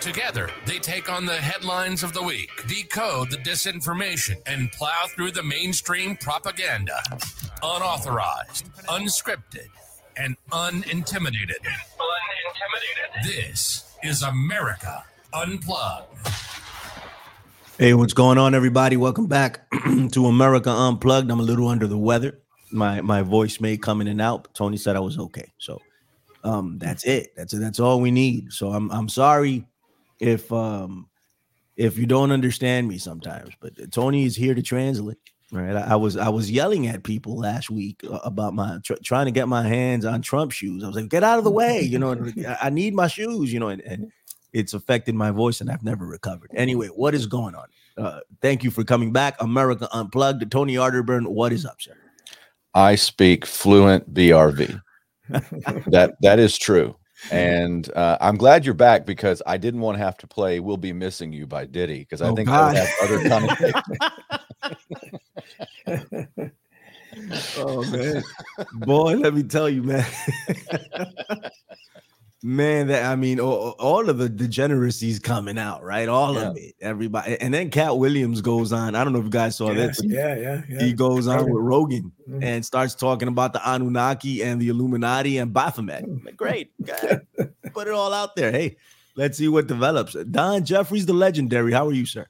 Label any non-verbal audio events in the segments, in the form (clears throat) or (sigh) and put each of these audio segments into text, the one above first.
Together, they take on the headlines of the week, decode the disinformation, and plow through the mainstream propaganda. Unauthorized, unscripted, and unintimidated. Unintimidated. This is America Unplugged. Hey, what's going on, everybody? Welcome back (clears throat) to America Unplugged. I'm a little under the weather. My my voice may come in and out. Tony said I was okay, so um, that's it. That's that's all we need. So I'm I'm sorry if um if you don't understand me sometimes, but Tony is here to translate. Right, I, I was I was yelling at people last week uh, about my tr- trying to get my hands on Trump shoes. I was like, "Get out of the way!" You know, I, I need my shoes. You know, and, and it's affected my voice, and I've never recovered. Anyway, what is going on? Uh, thank you for coming back, America Unplugged. Tony Arterburn, what is up, sir? I speak fluent BRV. (laughs) that that is true. And uh, I'm glad you're back because I didn't want to have to play "We'll Be Missing You" by Diddy because I Oh, think God. that would have other connotations. (laughs) (laughs) oh man, boy, let me tell you, man. (laughs) man, that I mean, all, all of the degeneracies coming out, right? All of it, everybody, and then Katt Williams goes on. I don't know if you guys saw yeah, that. yeah, yeah, yeah. He goes on with Rogan Mhm. and starts talking about the Anunnaki and the Illuminati and Baphomet. Like, Great, (laughs) put it all out there. Hey, let's see what develops. Don Jeffries, the legendary. How are you, sir?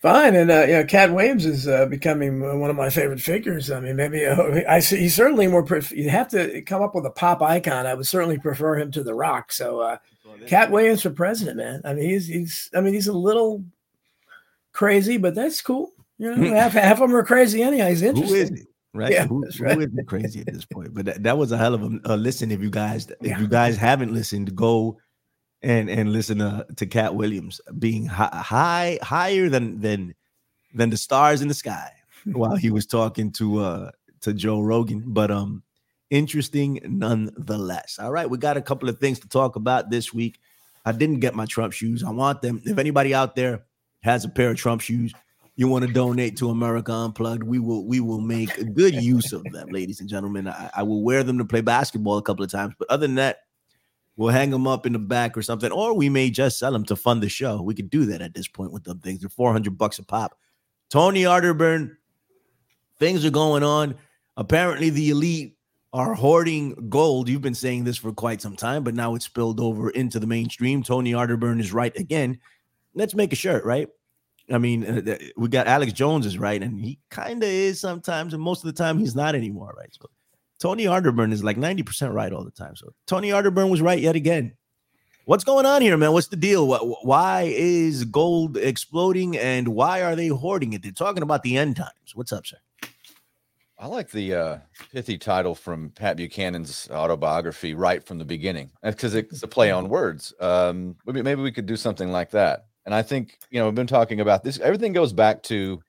Fine, and uh, yeah, Katt Williams is uh, becoming uh, one of my favorite figures. I mean, maybe uh, (laughs) I see he's certainly more. Pref- you have to come up with a pop icon. I would certainly prefer him to The Rock. So, uh, Katt Williams for president, man. I mean, he's he's. I mean, he's a little crazy, but that's cool. You know, half half of them are crazy anyhow. He's interesting. is it? Right? Yeah, who, right. isn't crazy at this point? But that, that was a hell of a, a listen. If you guys, if Yeah. you guys haven't listened, go and and listen to, to Katt Williams being high, high higher than than than the stars in the sky (laughs) while he was talking to uh to Joe Rogan. But um interesting nonetheless. All right, we got a couple of things to talk about this week. I didn't get my Trump shoes. I want them. If anybody out there has a pair of Trump shoes, you want to donate to America Unplugged, we will we will make a good use of them, (laughs) ladies and gentlemen. I, I will wear them to play basketball a couple of times, but other than that, we'll hang them up in the back or something, or we may just sell them to fund the show. We could do that at this point with them things. They're 400 bucks a pop. Tony Arterburn, things are going on. Apparently, the elite are hoarding gold. You've been saying this for quite some time, but now it's spilled over into the mainstream. Tony Arterburn is right again. Let's make a shirt, right? I mean, uh, we got Alex Jones is right, and he kind of is sometimes, and most of the time he's not anymore, right? So Tony Arterburn is like 90% right all the time. So Tony Arterburn was right yet again. What's going on here, man? What's the deal? Wh- Why is gold exploding and why are they hoarding it? They're talking about the end times. What's up, sir? I like the uh, pithy title from Pat Buchanan's autobiography right from the beginning because it's a play on words. Um, maybe, maybe we could do something like that. And I think, you know, we've been talking about this. Everything goes back to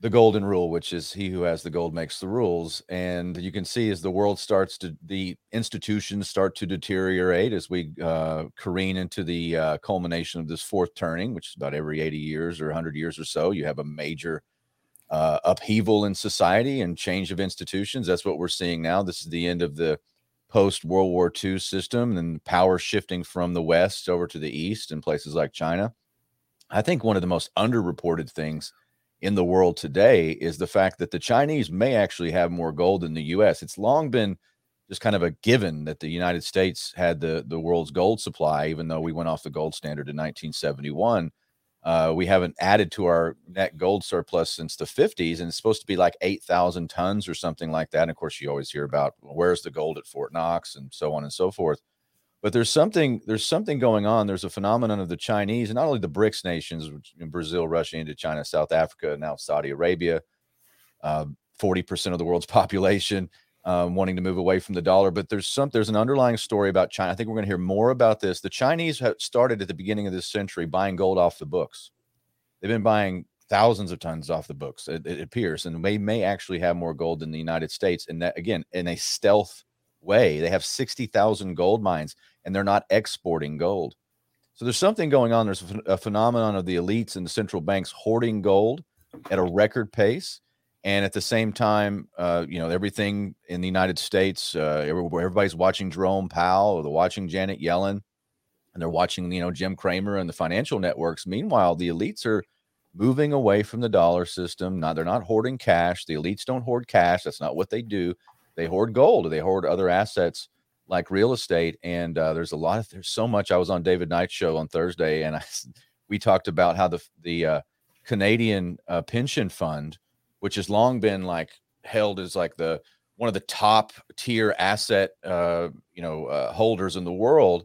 the golden rule, which is he who has the gold makes the rules. And you can see as the world starts to, the institutions start to deteriorate as we uh, careen into the uh, culmination of this fourth turning, which is about every 80 years or 100 years or so. You have a major uh, upheaval in society and change of institutions. That's what we're seeing now. This is the end of the post World War II system and power shifting from the West over to the East in places like China. I think one of the most underreported things in the world today is the fact that the Chinese may actually have more gold than the US. It's long been just kind of a given that the United States had the, the world's gold supply, even though we went off the gold standard in 1971. Uh, we haven't added to our net gold surplus since the 50s, and it's supposed to be like 8,000 tons or something like that. And of course, you always hear about well, where's the gold at Fort Knox and so on and so forth. But there's something there's something going on. There's a phenomenon of the Chinese and not only the BRICS nations, Brazil, Russia, India, China, South Africa, now Saudi Arabia, uh, forty percent of the world's (laughs) population um, wanting to move away from the dollar. But there's some there's an underlying story about China. I think we're going to hear more about this. The Chinese have started at the beginning of this century buying gold off the books. They've been buying thousands of tons off the books. It, it appears, and they may actually have more gold than the United States. And that again, in a stealth way, they have sixty thousand gold mines, and they're not exporting gold. So there's something going on. There's a phenomenon of the elites and the central banks hoarding gold at a record pace and at the same time, uh, you know, everything in the United States, uh, everybody's watching Jerome Powell or they're watching Janet Yellen and they're watching, you know, Jim Cramer and the financial networks. Meanwhile, the elites are moving away from the dollar system. Now they're not hoarding cash. The elites don't hoard cash. That's not what they do. They hoard gold they hoard other assets like real estate. And uh, there's a lot of there's so much. I was on David Knight's show on Thursday, and I we talked about how the the uh, Canadian uh, pension fund which has long been like held as like the one of the top tier asset uh, you know uh, holders in the world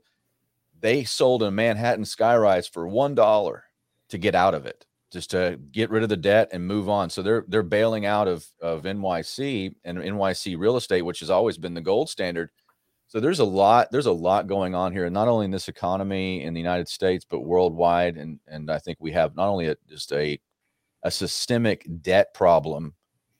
they sold a manhattan skyrise for one dollar to get out of it just to get rid of the debt and move on so they're they're bailing out of of nyc and nyc real estate which has always been the gold standard so there's a lot there's a lot going on here not only in this economy in the united states but worldwide and and i think we have not only a, just a a systemic debt problem.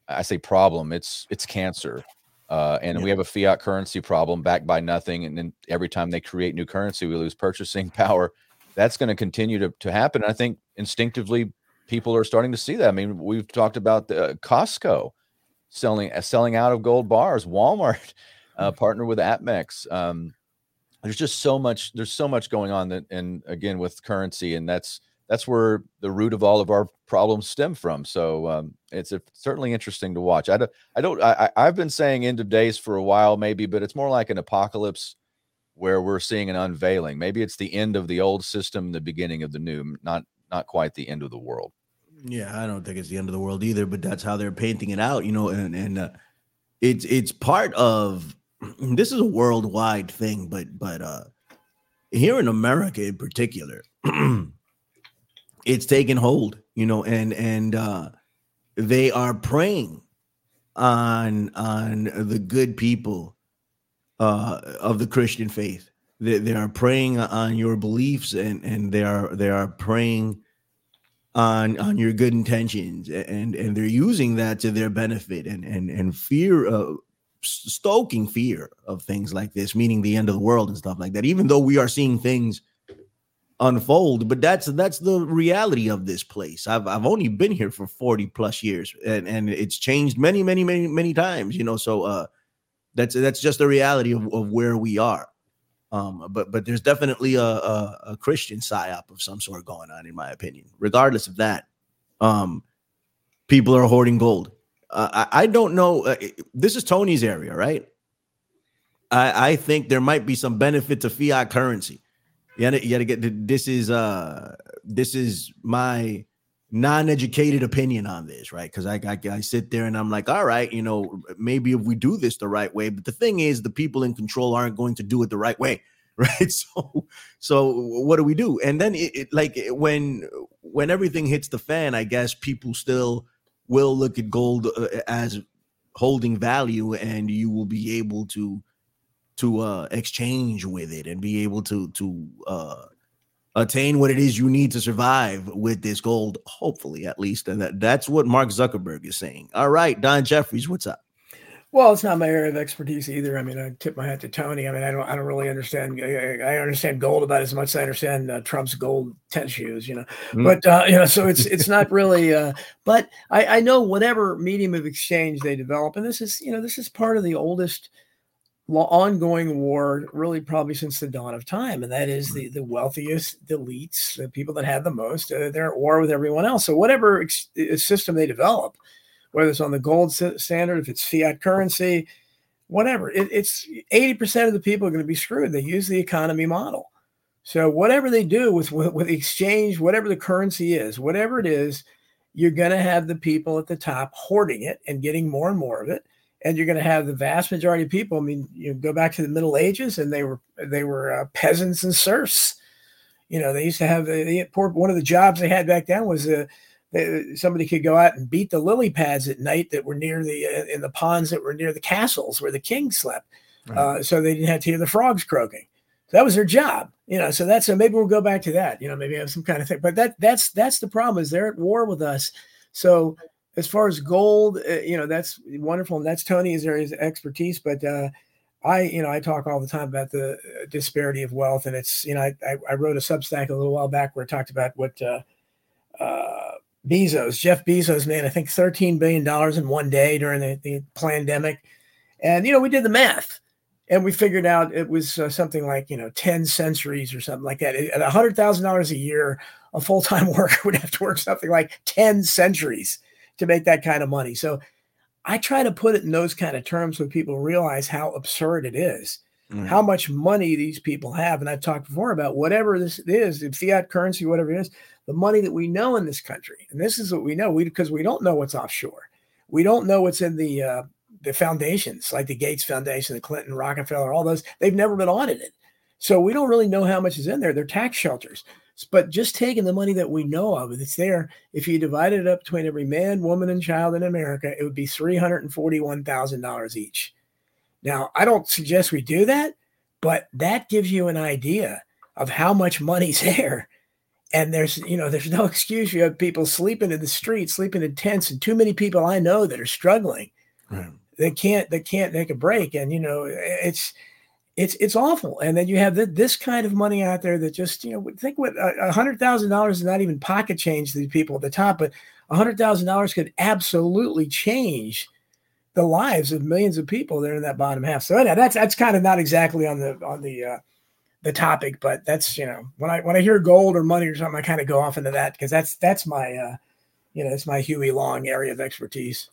I say problem, it's it's cancer. Uh, and yeah. we have a fiat currency problem backed by nothing. And then every time they create new currency, we lose purchasing (laughs) power. That's going to continue to, to happen. I think instinctively, people are starting to see that. I mean, we've talked about the uh, Costco selling uh, selling out of gold bars. Walmart uh, mm. partner with APMEX. Um, there's just so much. There's so much going on that, and again with currency, and that's that's where the root of all of our problems stem from. So um, it's a, certainly interesting to watch. I don't, I don't, I, I've been saying end of days for a while, maybe, but it's more like an apocalypse where we're seeing an unveiling. Maybe it's the end of the old system, the beginning of the new, not, not quite the end of the world. Yeah, I don't think it's the end of the world either, but that's how they're painting it out, you know, and and uh, it's it's part of (clears throat) this is a worldwide thing, but but uh here in America in particular, (clears throat) it's taken hold, you know, and and uh, they are preying on on the good people uh, of the Christian faith. They, they are preying on your beliefs, and and they are they are preying on on your good intentions, and and they're using that to their benefit, and and and fear. Uh, stoking fear of things like this meaning the end of the world and stuff like that even though we are seeing things unfold. But that's that's the reality of this place. I've i've only been here for 40 plus years and and it's changed many many many many times you know so uh that's that's just the reality of, of where we are um but but there's definitely a, a, a christian psyop of some sort going on in my opinion. Regardless of that um people are hoarding gold. Uh, I, I don't know uh, this is tony's area right? I i think there might be some benefit to fiat currency. You gotta, get this is uh this is my non-educated opinion on this, right? Because I, I, I sit there and I'm like, all right, you know, maybe if we do this the right way, but the thing is, the people in control aren't going to do it the right way, (laughs) right? So, so what do we do? And then it, it like when when everything hits the fan, I guess people still will look at gold uh, as holding value, and you will be able to to uh, exchange with it and be able to to uh, attain what it is you need to survive with this gold. Hopefully, at least, and that, that's what Mark Zuckerberg is saying. All right, Don Jeffries, what's up? Well, it's not my area of expertise either. I mean, I tip my hat to Tony. I mean, I don't, I don't really understand. I, understand gold about as much as I understand uh, Trump's gold tennis shoes. You know, mm. but uh, you know, so it's it's not really. Uh, but I, I know whatever medium of exchange they develop, and this is you know this is part of the oldest ongoing war really probably since the dawn of time and that is the the wealthiest the elites the people that have the most uh, they're at war with everyone else. So whatever ex- system they develop whether it's on the gold standard if it's fiat currency whatever it, it's 80% of the people are going to be screwed. They use the economy model. So whatever they do with, with, with exchange whatever the currency is whatever it is you're going to have the people at the top hoarding it and getting more and more of it and you're going to have the vast majority of people. I mean, you go back to the Middle Ages, and they were they were uh, peasants and serfs. You know, they used to have the poor. one of the jobs they had back then was uh, they, somebody could go out and beat the lily pads at night that were near the uh, in the ponds that were near the castles where the king slept, right. uh, so they didn't have to hear the frogs croaking. that was their job, you know. So that's so maybe we'll go back to that, you know, maybe have some kind of thing. But that that's that's the problem is they're at war with us. So as far as gold, uh, you know, that's wonderful, and that's Tony's area of expertise. But uh, I, you know, I talk all the time about the uh, disparity of wealth, and it's, you know, I, I wrote a Substack a little while back where I talked about what uh, uh, Bezos, Jeff Bezos, made I think thirteen billion dollars in one day during the, the pandemic, and you know, we did the math and we figured out it was uh, something like you know 10 centuries or something like that at $100000 a year a full-time (laughs) worker would have to work something like 10 centuries to make that kind of money so i try to put it in those kind of terms so people realize how absurd it is mm-hmm. how much money these people have and i've talked before about whatever this is the fiat currency whatever it is the money that we know in this country and this is what we know we because we don't know what's offshore we don't know what's in the uh, the foundations, like the Gates Foundation, the Clinton, Rockefeller, all those, they've never been audited. So we don't really know how much is in there. They're tax shelters. But just taking the money that we know of, it's there. If you divided it up between every man, woman, and child in America, it would be $341,000 each. Now, I don't suggest we do that, but that gives you an idea of how much money's (laughs) there. And there's, you know, there's no excuse. You have people sleeping in the street, sleeping in tents, and too many people I know that are struggling. Right they can't they can't make a break and you know it's it's it's awful. And then you have the, this kind of money out there that just you know think what a hundred thousand dollars is not even pocket change to the people at the top but a hundred thousand dollars could absolutely change the lives of millions of people there in that bottom half. So yeah, that's that's kind of not exactly on the on the uh the topic but that's you know when i when i hear gold or money or something i kind of go off into that because that's that's my uh you know it's my huey long area of expertise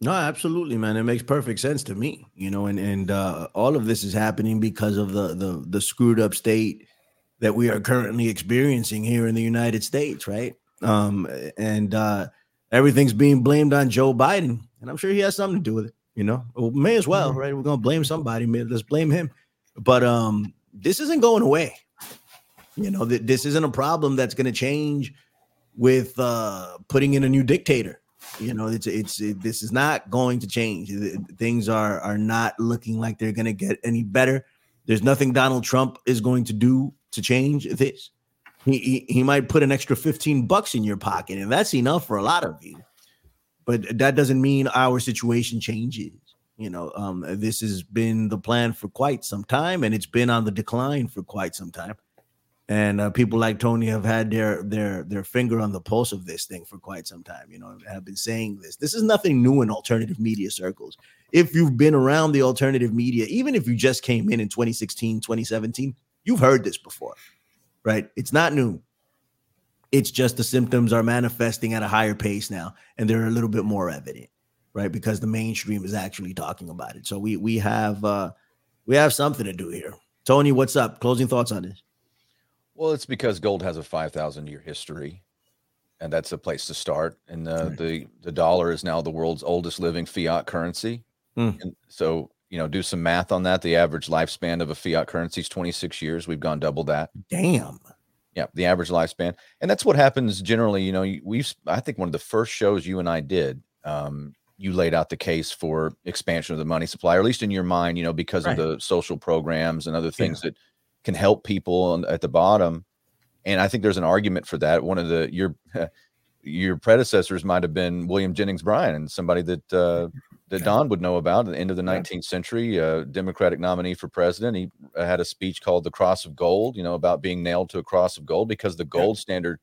no, absolutely, man. It makes perfect sense to me, you know, and and uh, all of this is happening because of the the the screwed up state that we are currently experiencing here in the United States, right? Um, and uh, everything's being blamed on Joe Biden, and I'm sure he has something to do with it. You know, well, may as well, mm-hmm. right? We're gonna blame somebody. Let's blame him. But um, this isn't going away. You know, that this isn't a problem that's gonna change with uh, putting in a new dictator you know, it's it's it, this is not going to change. Things are are not looking like they're going to get any better. There's nothing Donald Trump is going to do to change this. He, he, he might put an extra 15 bucks in your pocket, and that's enough for a lot of you. But that doesn't mean our situation changes. You know, um, this has been the plan for quite some time, and it's been on the decline for quite some time and uh, people like Tony have had their their their finger on the pulse of this thing for quite some time. You know, have been saying this. This is nothing new in alternative media circles. If you've been around the alternative media, even if you just came in in 2016, 2017, you've heard this before, right? It's not new. It's just the symptoms are manifesting at a higher pace now, and they're a little bit more evident, right? Because the mainstream is actually talking about it. So we we have uh we have something to do here. Tony, what's up? Closing thoughts on this? Well, it's because gold has a 5,000 year history, and that's a place to start. And the, right. the, the dollar is now the world's oldest living fiat currency. Mm. And so, you know, do some math on that. The average lifespan of a fiat currency is 26 years. We've gone double that. Damn. Yeah, the average lifespan. And that's what happens generally. You know, we've, I think one of the first shows you and I did, um, you laid out the case for expansion of the money supply, or at least in your mind, you know, because right. of the social programs and other things yeah. that can help people at the bottom. And I think there's an argument for that. One of the your (laughs) your predecessors might have been William Jennings Bryan, and somebody that uh, that Don would know about at the end of the 19th century, uh, Democratic nominee for president. He uh, had a speech called "The Cross of Gold," you know, about being nailed to a cross of gold because the gold standard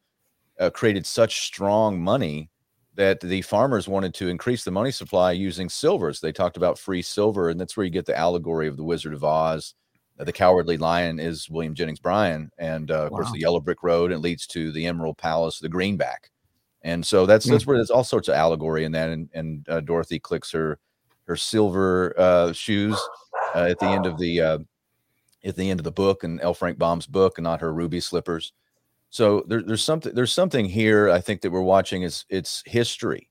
uh, created such strong money that the farmers wanted to increase the money supply using silvers. They talked about free silver, and that's where you get the allegory of the Wizard of Oz the cowardly lion is William Jennings Bryan, and uh, of wow. course the yellow brick road, and leads to the Emerald Palace, the greenback, and so that's that's mm-hmm. where there's all sorts of allegory in that. And, and uh, Dorothy clicks her her silver uh, shoes uh, at the end of the uh, at the end of the book, and L. Frank Baum's book, and not her ruby slippers. So there, there's something there's something here. I think that we're watching is it's history,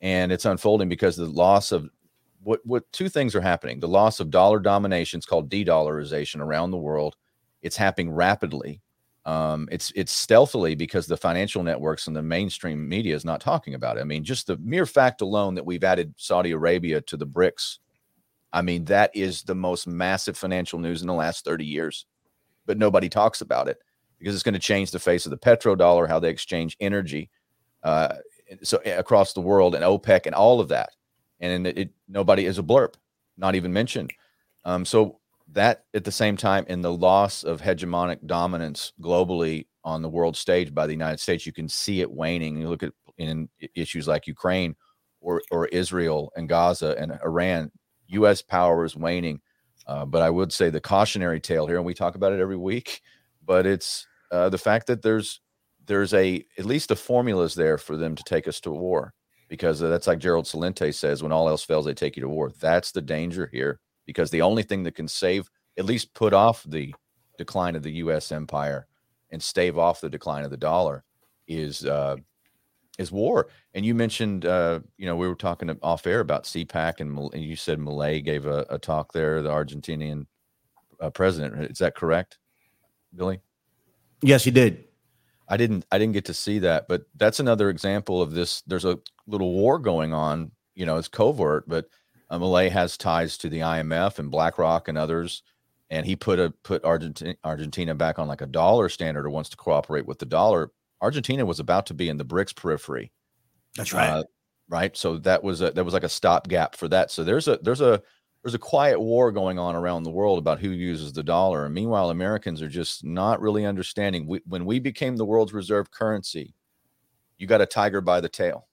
and it's unfolding because the loss of what what two things are happening. The loss of dollar domination is called de-dollarization around the world. It's happening rapidly. Um, it's it's stealthily because the financial networks and the mainstream media is not talking about it. I mean, just the mere fact alone that we've added Saudi Arabia to the BRICS, I mean, that is the most massive financial news in the last 30 years. but nobody talks about it because it's going to change the face of the petrodollar, how they exchange energy, uh, so across the world, and OPEC, and all of that. And it, it nobody is a blurb, not even mentioned. Um, so that at the same time, in the loss of hegemonic dominance globally on the world stage by the United States, you can see it waning. You look at in issues like Ukraine or or Israel and Gaza and Iran, U.S. power is waning. Uh, but I would say the cautionary tale here, and we talk about it every week, but it's uh, the fact that there's there's a at least the formulas there for them to take us to war because that's like Gerald Celente says when all else fails they take you to war. That's the danger here because the only thing that can save at least put off the decline of the U.S. empire and stave off the decline of the dollar is uh, is war. And you mentioned, uh, you know, we were talking off air about CPAC, and, and you said Milei gave a, a, talk there, the Argentinian uh, president. Is that correct, Billy? Yes, he did. I didn't. I didn't get to see that, but that's another example of this. There's a little war going on. You know, it's covert, but uh, Milei has ties to the IMF and BlackRock and others, and he put a put Argentina Argentina back on like a dollar standard or wants to cooperate with the dollar Argentina was about to be in the BRICS periphery. That's right. Uh, right. So that was a that was like a stopgap for that. So there's a there's a there's a quiet war going on around the world about who uses the dollar. And meanwhile, Americans are just not really understanding. We, when we became the world's reserve currency, you got a tiger by the tail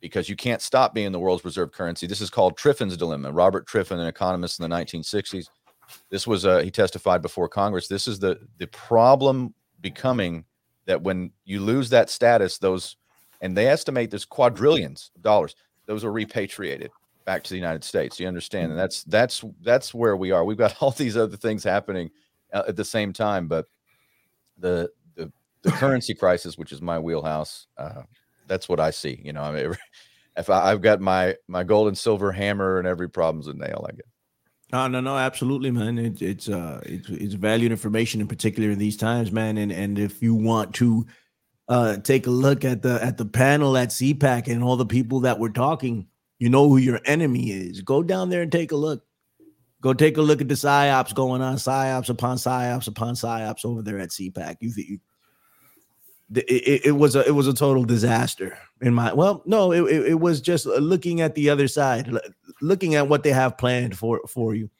because you can't stop being the world's reserve currency. This is called Triffin's dilemma. Robert Triffin, an economist in the 1960s, this was uh, he testified before Congress. This is the the problem becoming that when you lose that status, those and they estimate there's quadrillions of dollars, those are repatriated back to the United States. You understand, and mm-hmm. that's that's that's where we are. We've got (laughs) all these other things happening uh, at the same time, but the the, the currency crisis, which is my wheelhouse, uh, that's what I see. You know, I mean, (laughs) if I, have got my my gold and silver hammer, and every problem's a nail, I guess. No, no, no, absolutely, man. It, it's uh, it's it's valued information in particular in these times, man. And and if you want to uh take a look at the at the panel at CPAC and all the people that were talking, you know who your enemy is. Go down there and take a look. Go take a look at the psyops going on, psyops upon psyops upon psyops over there at CPAC. You, you it, it, was a it was a total disaster in my well no it, it, was just looking at the other side looking at what they have planned for for you.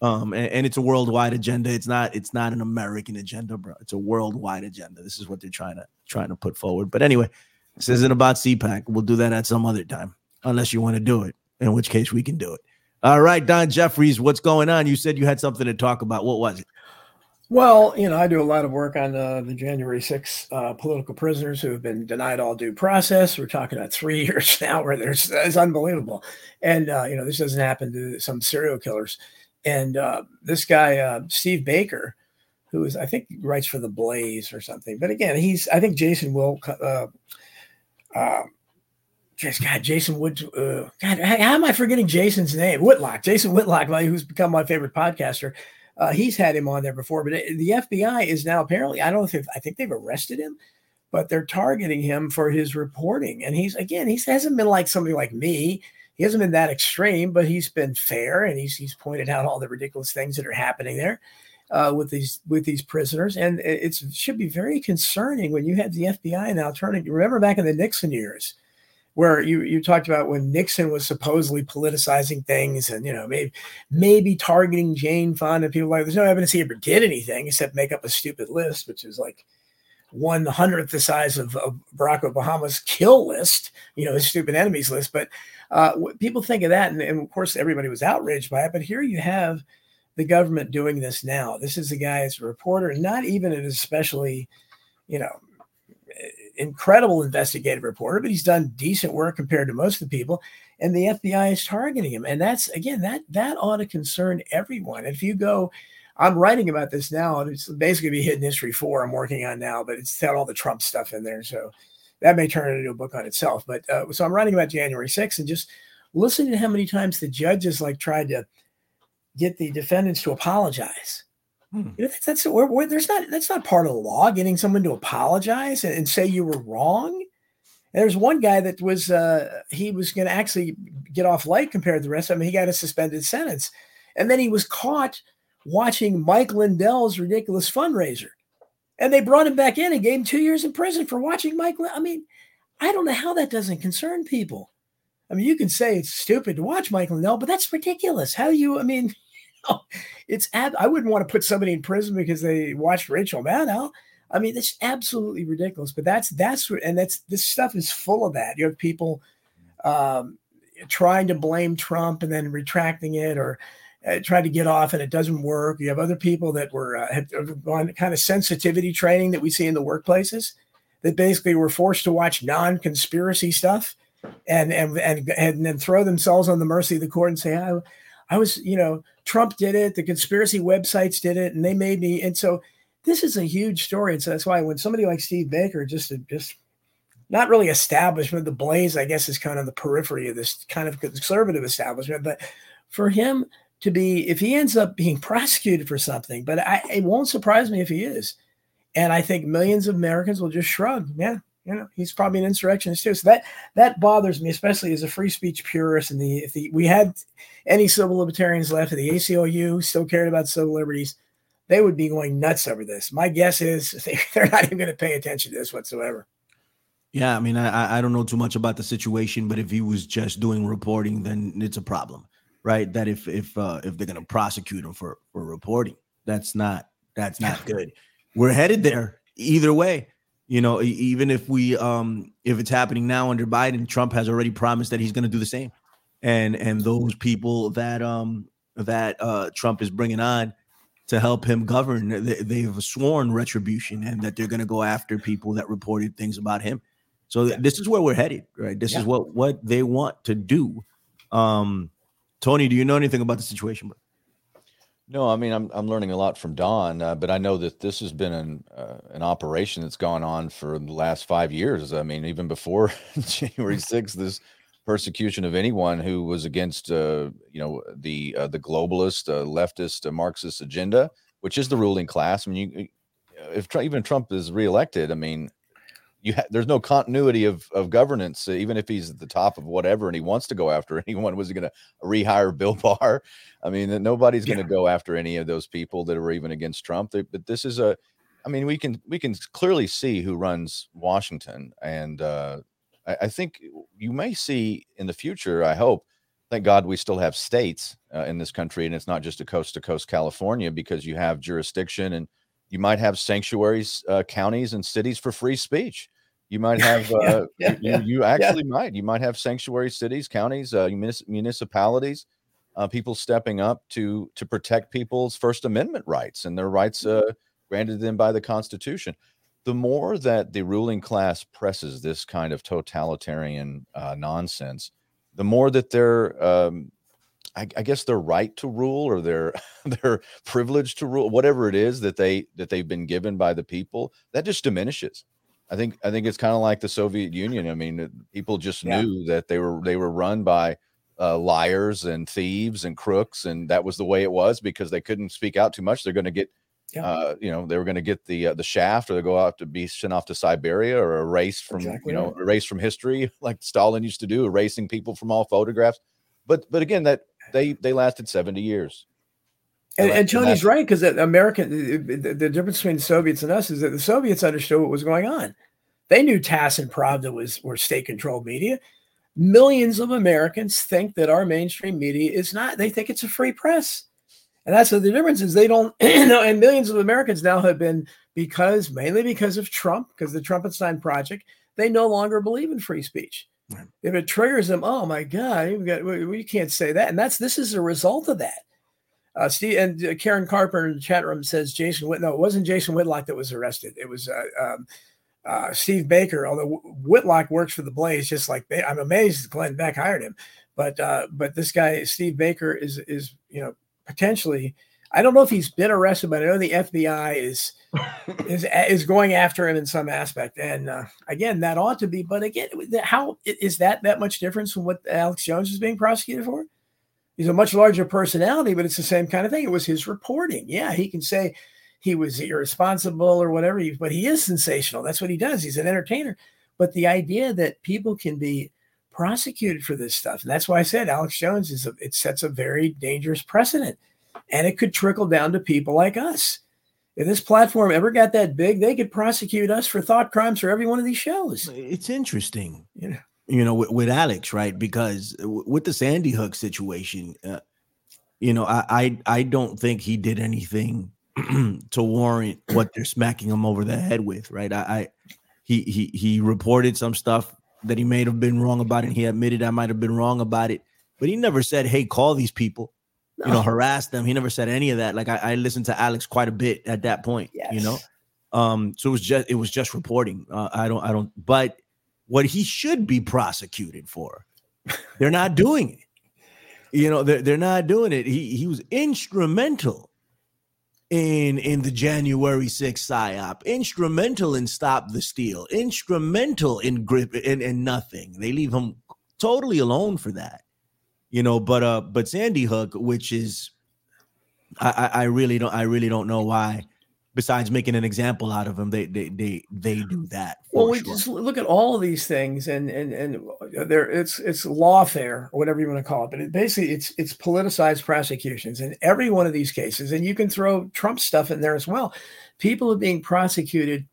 Um and, and, it's a worldwide agenda. It's not it's not an american agenda bro. It's a worldwide agenda. This is what they're trying to trying to put forward. But anyway this isn't about cpac we'll do that at some other time unless you want to do it in which case we can do it all right don jeffries what's going on you said you had something to talk about what was it well, you know, I do a lot of work on uh, the January 6 uh, political prisoners who have been denied all due process. We're talking about three (laughs) years now where there's it's unbelievable. And, uh, you know, this doesn't happen to some serial killers. And uh, this guy, uh, Steve Baker, who is, I think, writes for the Blaze or something. But again, he's, I think Jason will, uh, God, Jason Wood. Uh, God, how am I forgetting Jason's name? Whitlock, Jason Whitlock, who's become my favorite podcaster. Uh, he's had him on there before, but the FBI is now apparently, I don't if I think they've arrested him, but they're targeting him for his reporting. And he's, again, he hasn't been like somebody like me. He hasn't been that extreme, but he's been fair and he's, he's pointed out all the ridiculous things that are happening there. Uh, with these with these prisoners, and it should be very concerning when you have the FBI now turning. Remember back in the Nixon years, where you you talked about when Nixon was supposedly politicizing things and you know maybe maybe targeting Jane Fonda people like there's no evidence he ever did anything except make up a stupid list which is like one hundredth the size of, of Barack Obama's kill list you know his stupid enemies list. But uh, people think of that and, and of course everybody was outraged by it but here you have the government doing this now. This is a guy as a reporter not even an especially you know incredible investigative reporter, but he's done decent work compared to most of the people. And the FBI is targeting him. And that's again, that that ought to concern everyone. If you go, I'm writing about this now, and it's basically be hidden history four I'm working on now, but it's got all the Trump stuff in there. So that may turn into a book on itself. But uh, so I'm writing about January 6th and just listen to how many times the judges like tried to get the defendants to apologize Hmm. You know, that's, that's we're, we're, there's not that's not part of the law. Getting someone to apologize and, and say you were wrong. There's one guy that was uh, he was going to actually get off light compared to the rest of them. He got a suspended sentence, and then he was caught watching Mike Lindell's ridiculous fundraiser. And they brought him back in and gave him two years in prison for watching Mike. I mean, I don't know how that doesn't concern people. I mean, you can say it's stupid to watch Mike Lindell, but that's ridiculous. How you, I mean, (laughs) it's ab- I wouldn't want to put somebody in prison because they watched Rachel Maddow. I mean, it's absolutely ridiculous. But that's that's what, and that's this stuff is full of that. You have people um, trying to blame Trump and then retracting it, or uh, trying to get off and it doesn't work. You have other people that were uh, have gone kind of sensitivity training that we see in the workplaces that basically were forced to watch non-conspiracy stuff and and and and then throw themselves on the mercy of the court and say, I, I was, you know, Trump did it, the conspiracy websites did it, and they made me. And so this is a huge story. And so that's why when somebody like Steve Baker, just a just not really establishment, the Blaze, I guess, is kind of the periphery of this kind of conservative establishment. But for him to be, if he ends up being prosecuted for something, but I, it won't surprise me if he is. And I think millions of Americans will just shrug. Yeah, you know, he's probably an insurrectionist too. So that that bothers me, especially as a free speech purist. And the if the, we had any civil libertarians left, if the ACLU still cared about civil liberties, they would be going nuts over this. My guess is (laughs) they're not even going to pay attention to this whatsoever. Yeah, I mean, I I don't know too much about the situation, but if he was just doing reporting, then it's a problem, right? That if if uh, if they're going to prosecute him for for reporting, that's not that's not good. We're headed there either way. You know, even if we um if it's happening now under Biden, Trump has already promised that he's going to do the same, and and those people that um that uh Trump is bringing on to help him govern, they, have sworn retribution and that they're going to go after people that reported things about him so yeah. this is where we're headed, right? This yeah. is what what they want to do. Um, Tony, do you know anything about the situation? No, I mean I'm I'm learning a lot from Don, uh, but I know that this has been an uh, an operation that's gone on for the last five years. I mean, even before (laughs) January 6th, this persecution of anyone who was against uh, you know the uh, the globalist, uh, leftist, uh, Marxist agenda, which is the ruling class. I mean, you, if even Trump is reelected, I mean, you ha- there's no continuity of of governance. Uh, even if he's at the top of whatever and he wants to go after (laughs) anyone, was he going to rehire Bill Barr? I mean, nobody's going to go after any of those people that are even against Trump. They, but this is a, I mean, we can we can clearly see who runs Washington, and uh, I, I, think you may see in the future. I hope. Thank God we still have states uh, in this country, and it's not just a coast to coast California because you have jurisdiction and you might have sanctuaries, uh, counties, and cities for free speech. You might have, uh, yeah, yeah, you, you, actually might. You might have sanctuary cities, counties, uh, municipalities, uh, people stepping up to to protect people's First Amendment rights and their rights mm-hmm. uh, granted them by the Constitution. The more that the ruling class presses this kind of totalitarian uh, nonsense, the more that they're um, I, I, guess their right to rule or their (laughs) their privilege to rule, whatever it is that they that they've been given by the people, that just diminishes. I think I think it's kind of like the Soviet Union. I mean, people just yeah. knew that they were they were run by uh, liars and thieves and crooks, and that was the way it was because they couldn't speak out too much. They're going to get, yeah. uh, you know, they were going to get the uh, the shaft, or they go out to be sent off to Siberia or erased from, exactly you know, erased from history, (laughs) like Stalin used to do, erasing people from all photographs. But but again, that they they lasted 70 years. And, and Tony's right because American the, the, difference between the Soviets and us is that the Soviets understood what was going on. They knew TASS and Pravda was were state controlled media. Millions of Americans think that our mainstream media is not. They think it's a free press, and that's the difference is. They don't. (clears throat) and millions of Americans now have been because mainly because of Trump, because the Trumpenstein project. They no longer believe in free speech. If it triggers them, oh my God, got, we, we, can't say that. And that's this is a result of that. Uh, Steve and uh, Karen Carper in the chat room says Jason Whit. No, it wasn't Jason Whitlock that was arrested. It was uh, um, uh, Steve Baker. Although Whitlock works for the Blaze, just like they, I'm amazed Glenn Beck hired him. But uh, but this guy Steve Baker is is you know potentially I don't know if he's been arrested, but I know the FBI is (laughs) is is going after him in some aspect. And uh, again, that ought to be. But again, how is that that much difference from what Alex Jones is being prosecuted for? He's a much larger personality, but it's the same kind of thing. It was his reporting. Yeah, he can say he was irresponsible or whatever, but he is sensational. That's what he does. He's an entertainer. But the idea that people can be prosecuted for this stuff, and that's why I said Alex Jones is a, it sets a very dangerous precedent and it could trickle down to people like us. If this platform ever got that big, they could prosecute us for thought crimes for every one of these shows. It's interesting, you know, you know, with, with Alex, right? Because with the Sandy Hook situation, uh, you know, I, I I don't think he did anything (clears throat) to warrant what they're smacking him over the head with, right? I, I he he he reported some stuff that he may have been wrong about and He admitted I might have been wrong about it, but he never said, "Hey, call these people." No. You know, harass them. He never said any of that. Like I, I listened to Alex quite a bit at that point. Yes. You know, um, so it was just it was just reporting. Uh, I don't I don't. But what he should be prosecuted for, they're not doing it. You know, they're they're not doing it. He he was instrumental in in the January 6th psyop, instrumental in stop the steal, instrumental in grip and, and nothing. They leave him totally alone for that. You know, but uh but Sandy Hook, which is I, I really don't I really don't know why besides making an example out of them, they they they they do mm. that. Well, we sure. just look at all of these things, and and and uh, there it's it's lawfare or whatever you want to call it, but it basically it's it's politicized prosecutions in every one of these cases, and you can throw Trump stuff in there as well. People are being prosecuted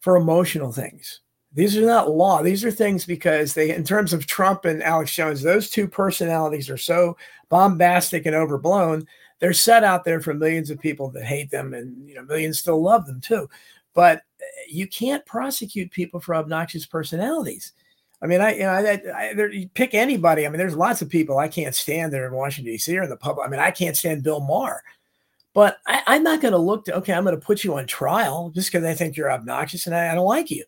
for emotional things. These are not law. These are things because they, in terms of Trump and Alex Jones, those two personalities are so bombastic and overblown they're set out there for millions of people that hate them and you know millions still love them too. But eh, you can't prosecute people for obnoxious personalities. I mean i you know I, I, there, you pick anybody. I mean there's lots of people i can't stand there in washington d.c or in the public i mean i can't stand bill maher. But I, am not going to look to okay i'm going to put you on trial just because i think you're obnoxious and I, I don't like you.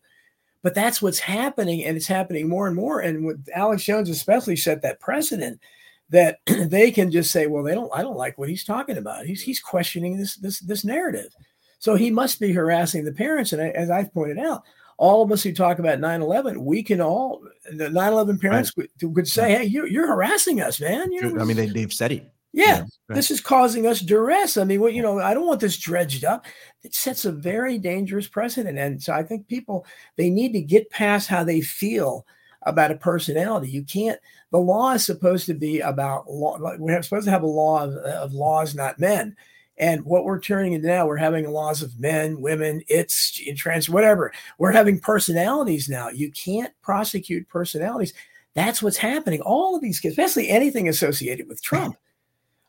But that's what's happening and it's happening more and more. And with alex jones especially set that precedent that (clears throat) they can just say, well, they don't, I don't like what he's talking about. He's, he's questioning this, this, this narrative. So he must be harassing the parents. And as I've pointed out, all of us who talk about 9-11, we can all, the 9-11 parents right. could, could, say, hey, you're, you're harassing us, man. You know, I mean, they, they've said it. Yeah, right. this is causing us duress. I mean, what you know, I don't want this dredged up. It sets a very dangerous precedent, and so I think people they need to get past how they feel about a personality. You can't. The law is supposed to be about law. We're supposed to have a law of, of laws, not men. And what we're turning into now, we're having laws of men, women, it's trans, whatever. We're having personalities now. You can't prosecute personalities. That's what's happening. All of these kids, especially anything associated with Trump.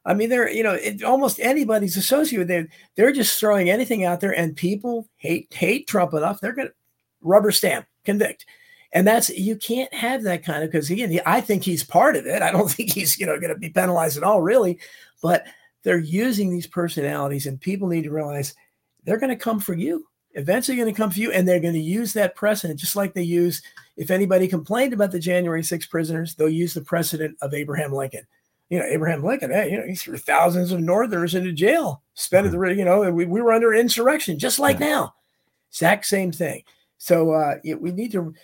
I mean, they're you know it, almost anybody's associated. They're they're just throwing anything out there, and people hate hate Trump enough. They're going to rubber stamp convict. And that's you can't have that kind of because again, I think he's part of it. I don't (laughs) think he's you know going to be penalized at all, really. But they're using these personalities, and people need to realize they're going to come for you. Eventually, going to come for you, and they're going to use that precedent just like they use. If anybody complained about the January 6 prisoners, they'll use the precedent of Abraham Lincoln. You know, Abraham Lincoln, hey, you know, he threw thousands of Northerners into jail, spent mm-hmm. the, you know, we, we were under insurrection, just like yeah. now. Exact same thing. So uh, we need to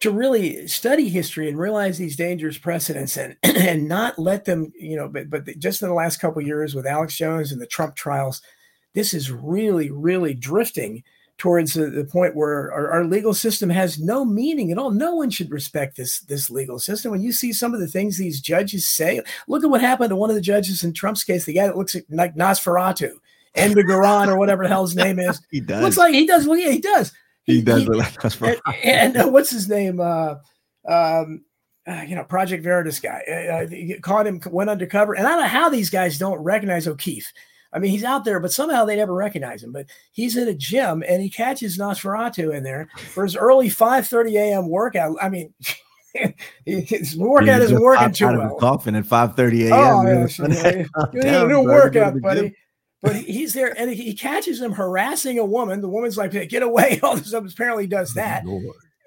to really study history and realize these dangerous precedents and (clears throat) and not let them you know but but just in the last couple years with Alex Jones and the Trump trials this is really really drifting towards the, the point where our, our, legal system has no meaning at all. No one should respect this this legal system. When you see some of the things these judges say look at what happened to one of the judges in Trump's case the guy that looks like Nosferatu Engoron or whatever the hell his (laughs) name is. He does. looks like he does. Well yeah he does he does look like. And, and uh, what's his name? Uh, um, uh, you know, Project Veritas guy. Uh, uh caught him, went undercover, and I don't know how these guys don't recognize O'Keefe. I mean, he's out there, but somehow they never recognize him. But he's in a gym and he catches Nosferatu in there for his early 5:30 a.m. workout. I mean. (laughs) his workout isn't working too well. Coffin at 5:30 a.m. Oh, yeah, (laughs) new workout, buddy. But he's there and he catches him harassing a woman. The woman's like, "Get away!" (laughs) All this stuff. Apparently, does that.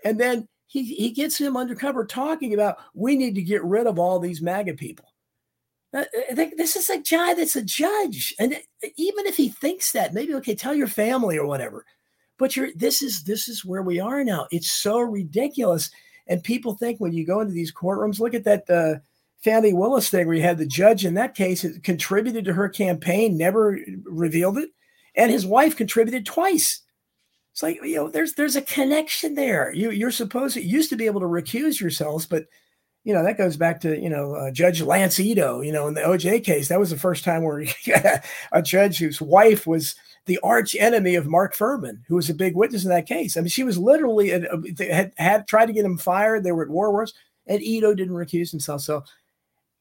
And then he he gets him undercover talking about we need to get rid of all these MAGA people. Uh, this is a guy that's a judge, and even if he thinks that, maybe okay, tell your family or whatever. But you're this is this is where we are now. It's so ridiculous, and people think when you go into these courtrooms, look at that. Uh, Fani Willis thing where you had the judge in that case contributed to her campaign, never revealed it, and his wife contributed twice. It's like you know, there's there's a connection there. You you're supposed to used to be able to recuse yourselves, but you know, that goes back to, you know, uh, Judge Lance Ito, you know, in the OJ case. That was the first time where (laughs) a judge whose wife was the arch enemy of Mark Fuhrman, who was a big witness in that case. I mean, she was literally had, had tried to get him fired. They were at war wars, and Ito didn't recuse himself. So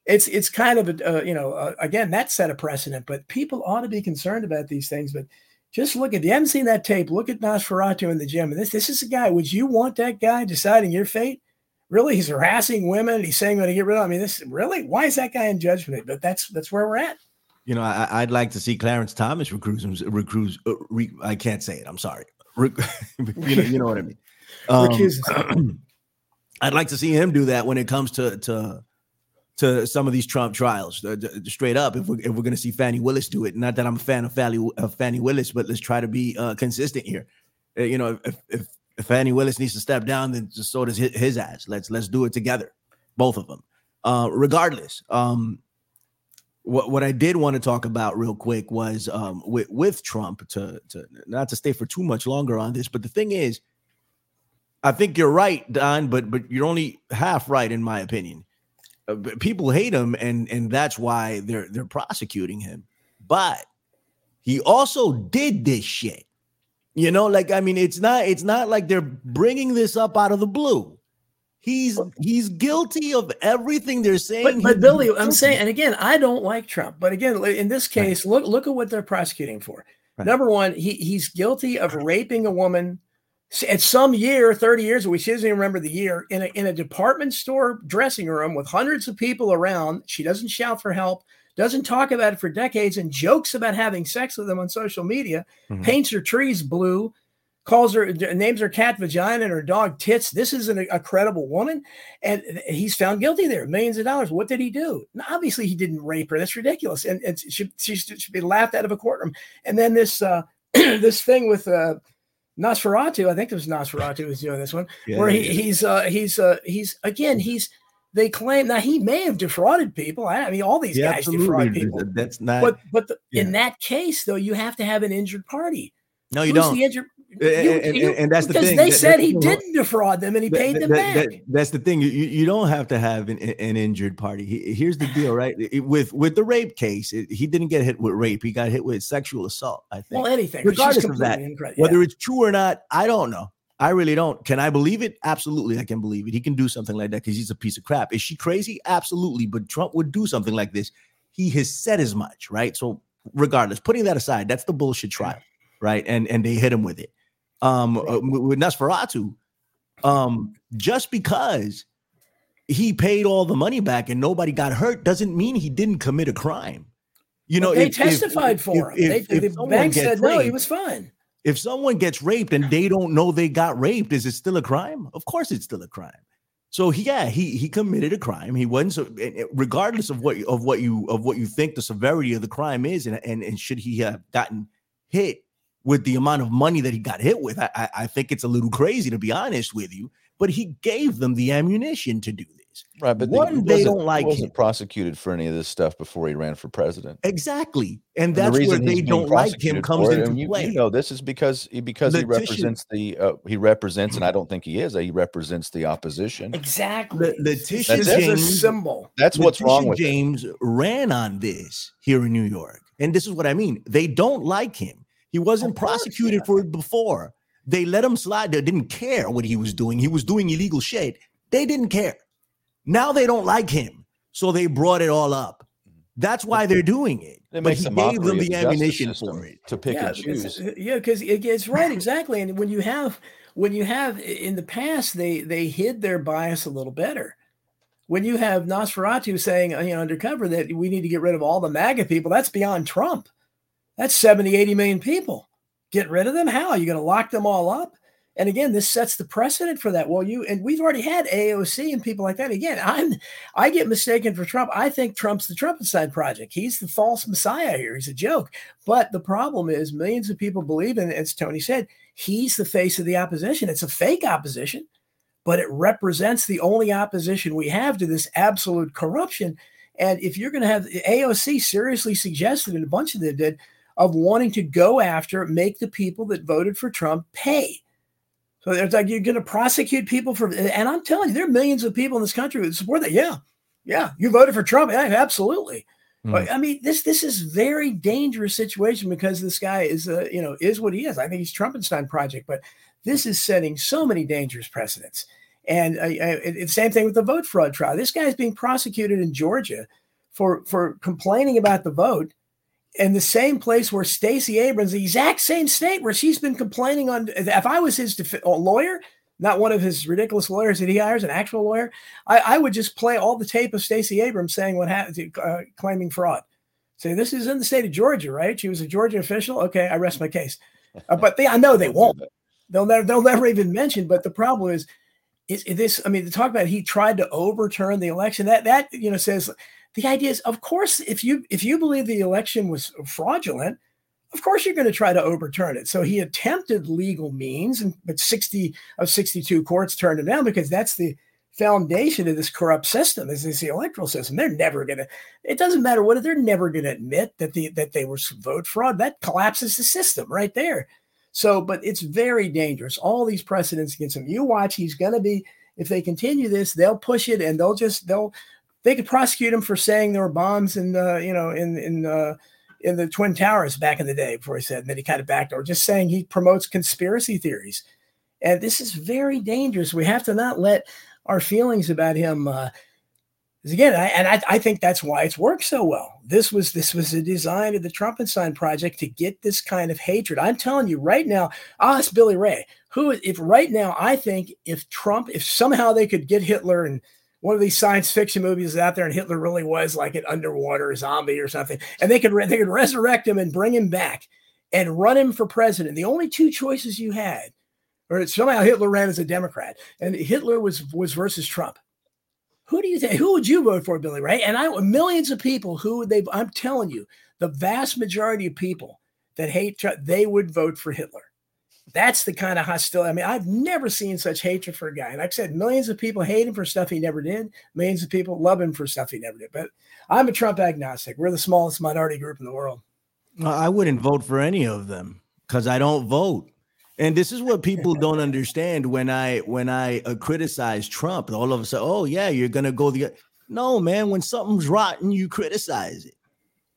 it's it's kind of a uh, you know uh, again that set a precedent. But people ought to be concerned about these things. But just look at you haven't seen that tape, look at Nosferatu in the gym. And this this is a guy. Would you want that guy deciding your fate? Really, he's harassing women. He's saying going to get rid of. I mean, this really. Why is that guy in judgment? But that's that's where we're at. You know, I, would like to see Clarence Thomas recruit. Recruit. Uh, re, I can't say it. I'm sorry. Re, (laughs) you know, you know what I mean. (laughs) Um, (clears throat) I'd like to see him do that when it comes to to to some of these Trump trials. Uh, straight up, if we're, if we're going to see Fani Willis do it, not that I'm a fan of Fani, of Fani Willis, but let's try to be uh, consistent here. Uh, you know, if, if if Fani Willis needs to step down, then just so does his, his ass. Let's let's do it together, both of them. Uh, regardless, um, what what I did want to talk about real quick was um, with with Trump to to not to stay for too much longer on this, but the thing is, I think you're right, Don, but but you're only half right in my opinion. Uh, people hate him, and and that's why they're they're prosecuting him. But he also did this shit. You know, like I mean, it's not it's not like they're bringing this up out of the blue. He's he's guilty of everything they're saying. But, but Billy, I'm saying, and again, I don't like Trump. But again, in this case, right. look look at what they're prosecuting for. Right. Number one, he he's guilty of raping a woman at some year, 30 years, we she doesn't even remember the year, in a, in a department store dressing room with hundreds of people around. She doesn't shout for help, doesn't talk about it for decades, and jokes about having sex with them on social media, mm-hmm. paints her trees blue, calls her, names her cat vagina and her dog tits. This isn't a, a credible woman. And he's found guilty there, millions of dollars. What did he do? Now, obviously, he didn't rape her. That's ridiculous. And, and she, she should be laughed out of a courtroom. And then this, uh, (clears throat) this thing with, uh, Nosferatu, I think it was Nosferatu who's doing this one, yeah, where he, he's uh, he's uh, he's again he's they claim now he may have defrauded people. I, I mean, all these yeah, guys absolutely. defraud people. That's not. But but the, yeah. in that case, though, you have to have an injured party. No, you Who's don't. The injured, you, and, you, and, that's the thing. They said he didn't defraud them and he paid them that, back. That, that's the thing. You, you don't have to have an, an injured party. Here's the deal, right? with with the rape case, he didn't get hit with rape. He got hit with sexual assault. I think. Well, anything, regardless of that, yeah. whether it's true or not, I don't know. I really don't. Can I believe it? Absolutely, I can believe it. He can do something like that because he's a piece of crap. Is she crazy? Absolutely. But Trump would do something like this. He has said as much, right? So, regardless, putting that aside, that's the bullshit trial, right? And and they hit him with it um, uh, with Nosferatu, um, just because he paid all the money back and nobody got hurt doesn't mean he didn't commit a crime. You know, they if, testified if, for if, him. If, they, the bank said raped, no, he was fine. If someone gets raped and they don't know they got raped, is it still a crime? Of course, it's still a crime. So he, yeah, he he committed a crime. He wasn't so regardless of what of what you of what you think the severity of the crime is, and and, and should he have gotten hit with the amount of money that he got hit with. I, I think it's a little crazy to be honest with you, but he gave them the ammunition to do this. Right, but one, they don't like He wasn't him. prosecuted for any of this stuff before he ran for president. Exactly, and that's and where they don't like him comes into you, play. You know, this is because he, because Letitia, he represents the uh, he represents, and I don't think he is. He represents the opposition. Exactly, Letitia that's James, a symbol. That's what's Letitia wrong with James it. ran on this here in New York, and this is what I mean. They don't like him he wasn't course, prosecuted yeah. for it before. They let him slide. They didn't care what he was doing. He was doing illegal shit. They didn't care. Now they don't like him. So they brought it all up. That's why they're doing it. it but he gave them the ammunition for it to pick yeah, and choose. Uh, yeah, because it, it's right, exactly. And when you have when you have in the past, they they hid their bias a little better. When you have Nosferatu saying, uh, you know, undercover that we need to get rid of all the MAGA people, that's beyond Trump. That's 70, 80 million people. Get rid of them? How? Are you going to lock them all up? And again, this sets the precedent for that. Well, you and we've already had AOC and people like that. Again, I'm I get mistaken for Trump. I think Trump's the Trumpenstein project. He's the false messiah here. He's a joke. But the problem is millions of people believe in, it, as Tony said, he's the face of the opposition. It's a fake opposition, but it represents the only opposition we have to this absolute corruption. And if you're going to have AOC seriously suggested, and a bunch of them did, of wanting to go after, make the people that voted for Trump pay. So it's like you're going to prosecute people for, and I'm telling you, there are millions of people in this country who support that. Yeah, yeah, you voted for Trump. Yeah, absolutely. Mm. I mean, this this is very dangerous situation because this guy is, uh, you know, is what he is. I think he's Trumpenstein project, but this is setting so many dangerous precedents. And uh, it's the same thing with the vote fraud trial. This guy is being prosecuted in Georgia for for complaining about the vote in the same place where Stacey Abrams, the exact same state where she's been complaining on. If I was his def- lawyer, not one of his ridiculous lawyers that he hires, an actual lawyer, I, I would just play all the tape of Stacey Abrams saying what happened, uh, claiming fraud. Say this is in the state of Georgia, right? She was a Georgia official. Okay, I rest my case. Uh, but they, I know they won't. They'll never, they'll never even mention. But the problem is, is, is this? I mean, to talk about he tried to overturn the election. That that you know says the idea is, of course, if you if you believe the election was fraudulent, of course you're going to try to overturn it. So he attempted legal means, and but 60 of 62 courts turned him down because that's the foundation of this corrupt system is, is the electoral system. They're never going to. It doesn't matter what they're never going to admit that the that they were vote fraud. That collapses the system right there. So, but it's very dangerous. All these precedents against him. You watch. He's going to be. If they continue this, they'll push it and they'll just they'll they could prosecute him for saying there were bombs in the you know in in uh, in the twin towers back in the day before he said and then he kind of backed or just saying he promotes conspiracy theories. And this is very dangerous. We have to not let our feelings about him uh, again I, and I, I, think that's why it's worked so well. This was this was a design of the trumpenstein project to get this kind of hatred. I'm telling you right now i'll ask billy ray who if right now i think if trump if somehow they could get hitler and one of these science fiction movies out there, and Hitler really was like an underwater zombie or something, and they could they could resurrect him and bring him back and run him for president. The only two choices you had, or somehow Hitler ran as a Democrat, and Hitler was was versus Trump. Who do you think? Who would you vote for, Billy Ray? And I millions of people who they. I'm telling you, the vast majority of people that hate Trump, they would vote for Hitler. That's the kind of hostility. I mean, I've never seen such hatred for a guy. And like I said, millions of people hate him for stuff he never did. Millions of people love him for stuff he never did. But I'm a Trump agnostic. We're the smallest minority group in the world. I wouldn't vote for any of them because I don't vote. And this is what people don't understand when I when I uh, criticize Trump. All of a sudden, oh yeah, you're gonna go the no man. When something's rotten, you criticize it.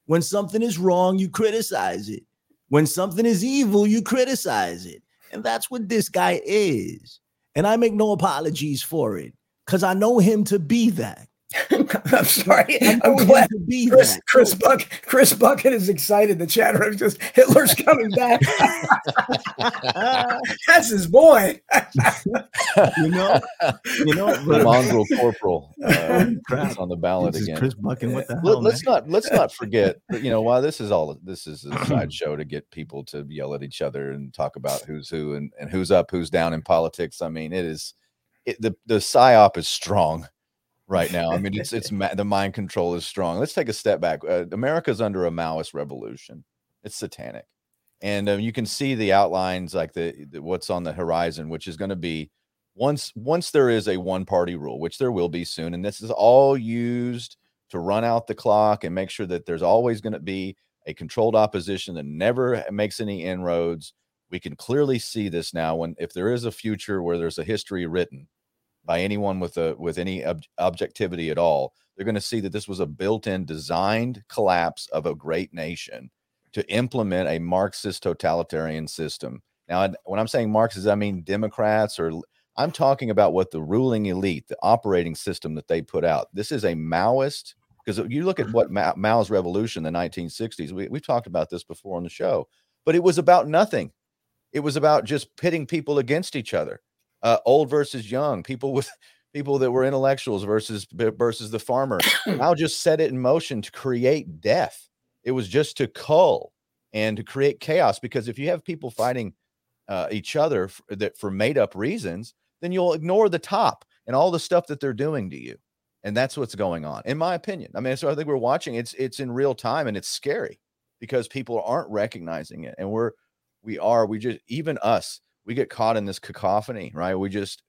When something is wrong, you criticize it. When something is evil, you criticize it. And that's what this guy is. And I make no apologies for it because I know him to be that. (laughs) I'm sorry. I'm glad to be Chris, Chris Buck Chris Bucket is excited. The chat room just Hitler's coming back. (laughs) (laughs) That's his boy. you know, you know, the mongrel corporal uh, on the ballot again. Chris Bucket, what the hell? Let, us not let's not forget. You know, while this is all this is a (clears throat) sideshow to get people to yell at each other and talk about who's who and, and who's up, who's down in politics. I mean, it is it, the the psyop is strong right now. I mean, it's it's (laughs) the mind control is strong. Let's take a step back. Uh, America's under a Maoist revolution. It's satanic, and um, you can see the outlines like the, the what's on the horizon, which is going to be once once there is a one party rule, which there will be soon, and this is all used to run out the clock and make sure that there's always going to be a controlled opposition that never makes any inroads. We can clearly see this now when if there is a future where there's a history written by anyone with a with any ob- objectivity at all they're going to see that this was a built-in designed collapse of a great nation to implement a marxist totalitarian system. Now when i'm saying marxists i mean democrats or i'm talking about what the ruling elite the operating system that they put out. This is a maoist because you look at what mao's revolution the 1960s we, we've talked about this before on the show but it was about nothing. It was about just pitting people against each other uh, old versus young, people with (laughs) people that were intellectuals versus versus the farmer. (coughs) I'll just set it in motion to create death. It was just to cull and to create chaos because if you have people fighting uh, each other for, that for made up reasons, then you'll ignore the top and all the stuff that they're doing to you. And that's what's going on, in my opinion. I mean, so I think we're watching. It's it's in real time and it's scary because people aren't recognizing it, and we're we are we just even us we get caught in this cacophony, right? We just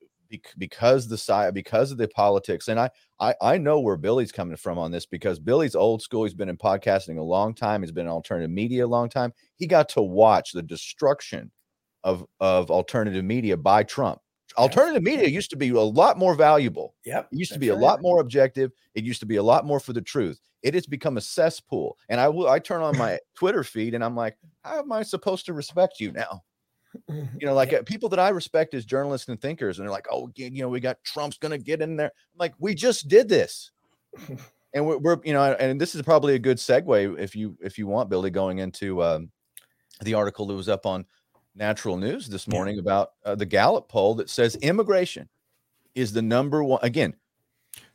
because the side because of the politics and I, I i know where billy's coming from on this because billy's old school he's been in podcasting a long time he's been in alternative media a long time he got to watch the destruction of of alternative media by Trump. Alternative media used to be a lot more valuable. Yep. It used to be right. a lot more objective. It used to be a lot more for the truth. It has become a cesspool. And I will I turn on my Twitter feed and I'm like, how am I supposed to respect you now? You know, like yeah. Uh, people that I respect as journalists and thinkers, and they're like, oh, you know, we got Trump's gonna get in there. I'm like, we just did this. (laughs) and we're, we're, you know and this is probably a good segue if you if you want billy going into um, the article that was up on natural news this morning yeah. about uh, the Gallup poll that says immigration is the number one. Again,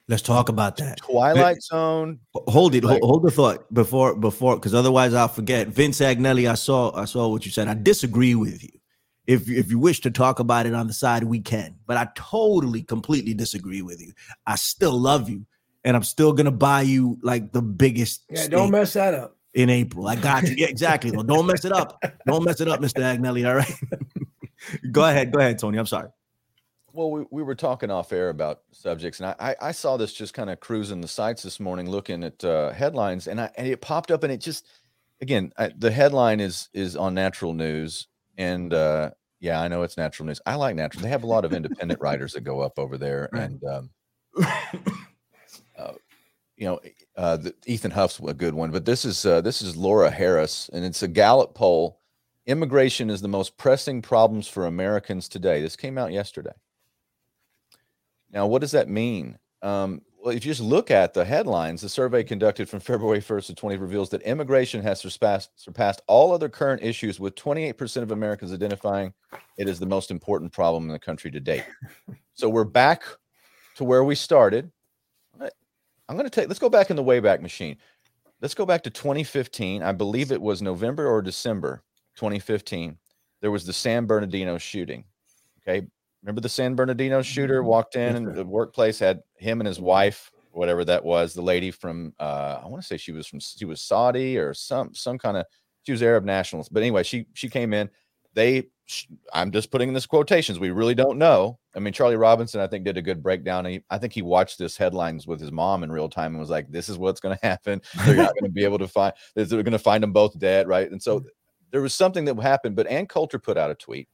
let's talk about that. Twilight Zone. Hold it. Like, hold, hold the thought before before because otherwise I'll forget. Vince Agnelli, I saw I saw what you said. I disagree with you. If if you wish to talk about it on the side, we can. But I totally, completely disagree with you. I still love you, and I'm still gonna buy you like the biggest. Yeah, don't mess that up in April. I got you. Yeah, exactly. Well, don't mess it up. Don't mess it up, Mr. Agnelli. All right. (laughs) go ahead. Go ahead, Tony. I'm sorry. Well, we, we were talking off air about subjects, and I, I, I saw this just kind of cruising the sites this morning, looking at uh, headlines, and I and it popped up, and it just again I, the headline is is on Natural News, and uh, yeah, I know it's Natural News. I like Natural. They have a lot of independent writers that go up over there, and um, (coughs) uh, you know, uh, the, Ethan Huff's a good one, but this is uh, this is Laura Harris, and it's a Gallup poll. Immigration is the most pressing problems for Americans today. This came out yesterday. Now, what does that mean? Um, well, if you just look at the headlines, the survey conducted from February 1st to 20 reveals that immigration has surpassed, surpassed all other current issues, with 28% of Americans identifying it as the most important problem in the country to date. (laughs) So we're back to where we started I'm going to take, let's go back in the Wayback Machine. Let's go back to 2015. I believe it was November or December 2015. There was the San Bernardino shooting. Okay. Remember the San Bernardino shooter mm-hmm. walked in and the workplace had him and his wife, whatever that was, the lady from, uh, I want to say she was from, she was Saudi or some, some kind of, she was Arab nationalist. But anyway, she, she came in. They I'm just putting in this quotations. We really don't know. I mean, Charlie Robinson, I think, did a good breakdown. He, I think he watched this headlines with his mom in real time and was like, "This is what's going to happen. They're not going to be able to find. (laughs) They're going to find them both dead, right?" And so mm. there was something that happened. But Ann Coulter put out a tweet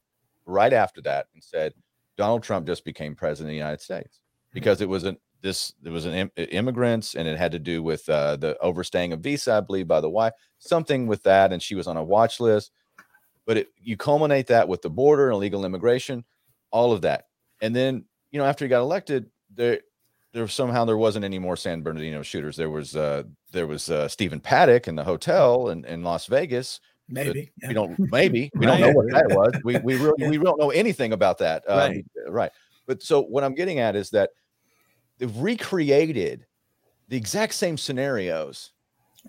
right after that and said, "Donald Trump just became president of the United States because it was an this it was an Im- immigrants and it had to do with uh, the overstaying of visa, I believe, by the wife, something with that, and she was on a watch list." But it, you culminate that with the border and illegal immigration, all of that, and then you know after he got elected, there there somehow there wasn't any more San Bernardino shooters. There was uh there was uh Stephen Paddock in the hotel in, in Las Vegas. Maybe yeah. we don't maybe we don't know what that was. We we (laughs) really we don't know anything about that. Um, right. right. But so what I'm getting at is that they've recreated the exact same scenarios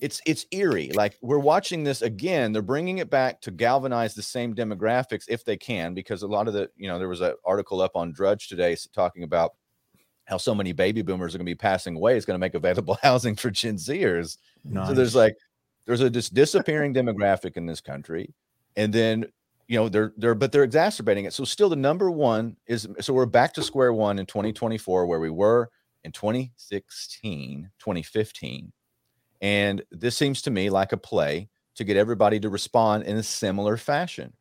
it's it's eerie. Like we're watching this again. They're bringing it back to galvanize the same demographics if they can, because a lot of the you know there was an article up on Drudge today talking about how so many baby boomers are going to be passing away. It's going to make available (laughs) housing for Gen Zers. Nice. So there's like there's a just disappearing demographic in this country, and then you know they're they're but they're exacerbating it. So still the number one is so we're back to square one in 2024 where we were in 2016, 2015 and this seems to me like a play to get everybody to respond in a similar fashion.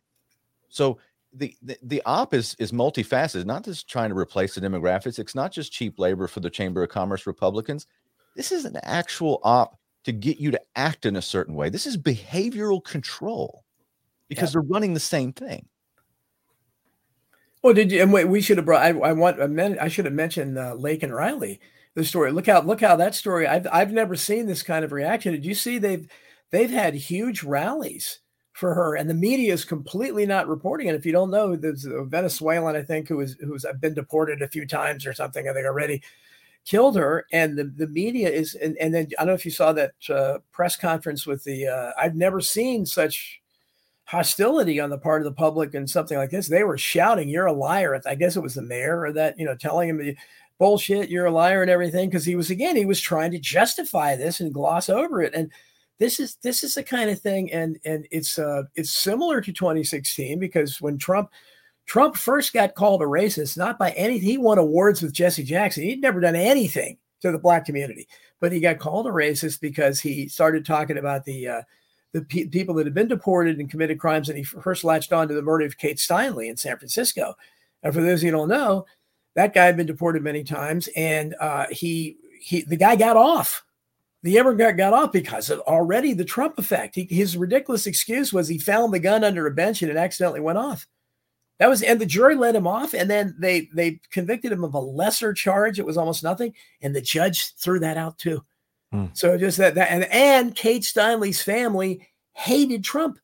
So the, the, the op is is multifaceted, not just trying to replace the demographics. It's not just cheap labor for the Chamber of Commerce Republicans. This is an actual op to get you to act in a certain way. This is behavioral control because yeah. they're running the same thing. Well, did you? And wait, we should have brought. I, I want. I should have mentioned uh, Laken Riley the story. Look how look how that story. I've I've never seen this kind of reaction. Did you see they've they've had huge rallies for her, and the media is completely not reporting it. If you don't know, there's a Venezuelan, I think, who is who's been deported a few times or something. I think already killed her, and the, the media is. And, and then I don't know if you saw that uh, press conference with the. Uh, I've never seen such hostility on the part of the public and something like this. They were shouting, "You're a liar!" I guess it was the mayor or that you know telling him bullshit, you're a liar and everything. Cause he was, again, he was trying to justify this and gloss over it. And this is, this is the kind of thing. And, and it's, uh, it's similar to 2016 because when Trump, Trump first got called a racist, not by anything. He won awards with Jesse Jackson. He'd never done anything to the black community, but he got called a racist because he started talking about the, uh, the pe- people that had been deported and committed crimes, and he first latched on to the murder of Kate Steinle in San Francisco. And for those of you who don't know, that guy had been deported many times, and uh, he he the guy got off. The immigrant got off because of already the Trump effect. He, his ridiculous excuse was he found the gun under a bench and it accidentally went off. That was, and the jury let him off, and then they they convicted him of a lesser charge. It was almost nothing, and the judge threw that out too. Hmm. So just that that and and Kate Steinle's family hated Trump.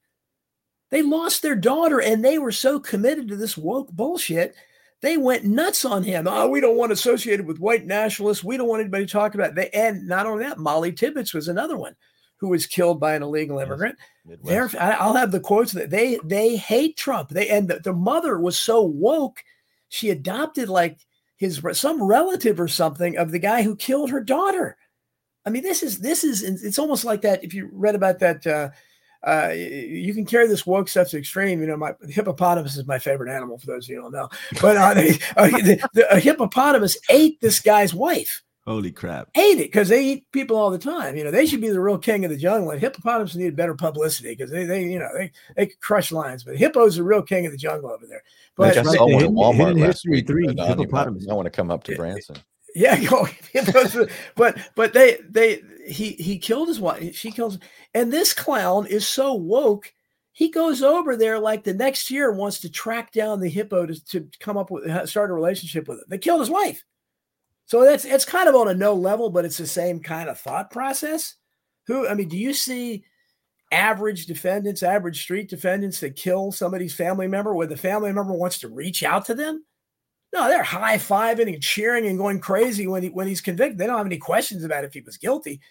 They lost their daughter, and they were so committed to this woke bullshit they went nuts on him. Oh, we don't want associated with white nationalists. We don't want anybody talking about it. and not only that, Molly Tibbetts was another one who was killed by an illegal immigrant. Yes. I'll have the quotes that they they hate Trump. They and the, the mother was so woke, she adopted like his some relative or something of the guy who killed her daughter. I mean, this is this is it's almost like that. If you read about that uh, uh, you can carry this woke stuff to extreme. You know, my hippopotamus is my favorite animal. For those of you who don't know, but uh, (laughs) they, uh, the, the, a hippopotamus ate this guy's wife. Holy crap! Ate it because they eat people all the time. You know, they should be the real king of the jungle. And hippopotamus need better publicity because they, they, you know, they they crush lions. But hippo's the real king of the jungle over there. But I saw one at Walmart last week. Three, uh, hippopotamus. I want to come up to Branson. Yeah, (laughs) but but they they he he killed his wife. She kills, and this clown is so woke. He goes over there like the next year wants to track down the hippo to, to come up with start a relationship with it. They killed his wife. So that's it's kind of on a no level, but it's the same kind of thought process. Who I mean, do you see average defendants, average street defendants that kill somebody's family member where the family member wants to reach out to them? No, they're high fiving and cheering and going crazy when he when he's convicted. They don't have any questions about if he was guilty.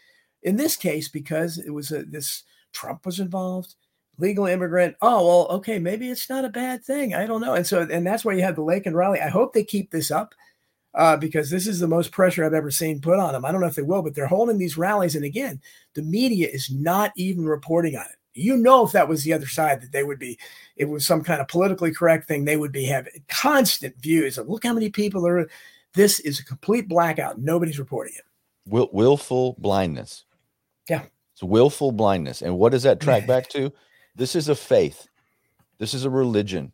In this case, because it was a, this Trump was involved, legal immigrant. Oh well, okay, maybe it's not a bad thing. I don't know. And so and that's why you have the Laken rally. I hope they keep this up. Uh, because this is the most pressure I've ever seen put on them. I don't know if they will, but they're holding these rallies. And again, the media is not even reporting on it. You know if that was the other side that they would be it was some kind of politically correct thing they would be having constant views of look how many people are this is a complete blackout. Nobody's reporting it. Will, willful blindness. Yeah. It's willful blindness. And what does that track (laughs) back to? This is a faith. This is a religion.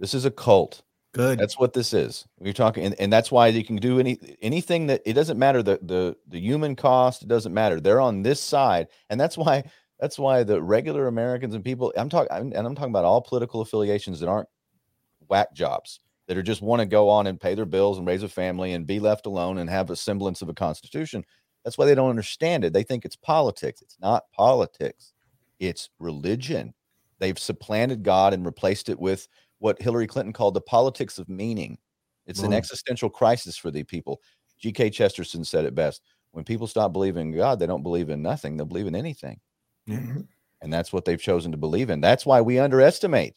This is a cult good that's what this is we're talking and, and that's why you can do any anything that it doesn't matter the the the human cost it doesn't matter they're on this side and that's why that's why the regular Americans and people I'm talking and I'm talking about all political affiliations that aren't whack jobs that are just want to go on and pay their bills and raise a family and be left alone and have a semblance of a constitution. That's why they don't understand it. They think it's politics. It's not politics. It's religion. They've supplanted God and replaced it with what Hillary Clinton called the politics of meaning. It's an existential crisis for the people. G.K. Chesterton said it best. When people stop believing in God, they don't believe in nothing. They'll believe in anything. Mm-hmm. And that's what they've chosen to believe in. That's why we underestimate.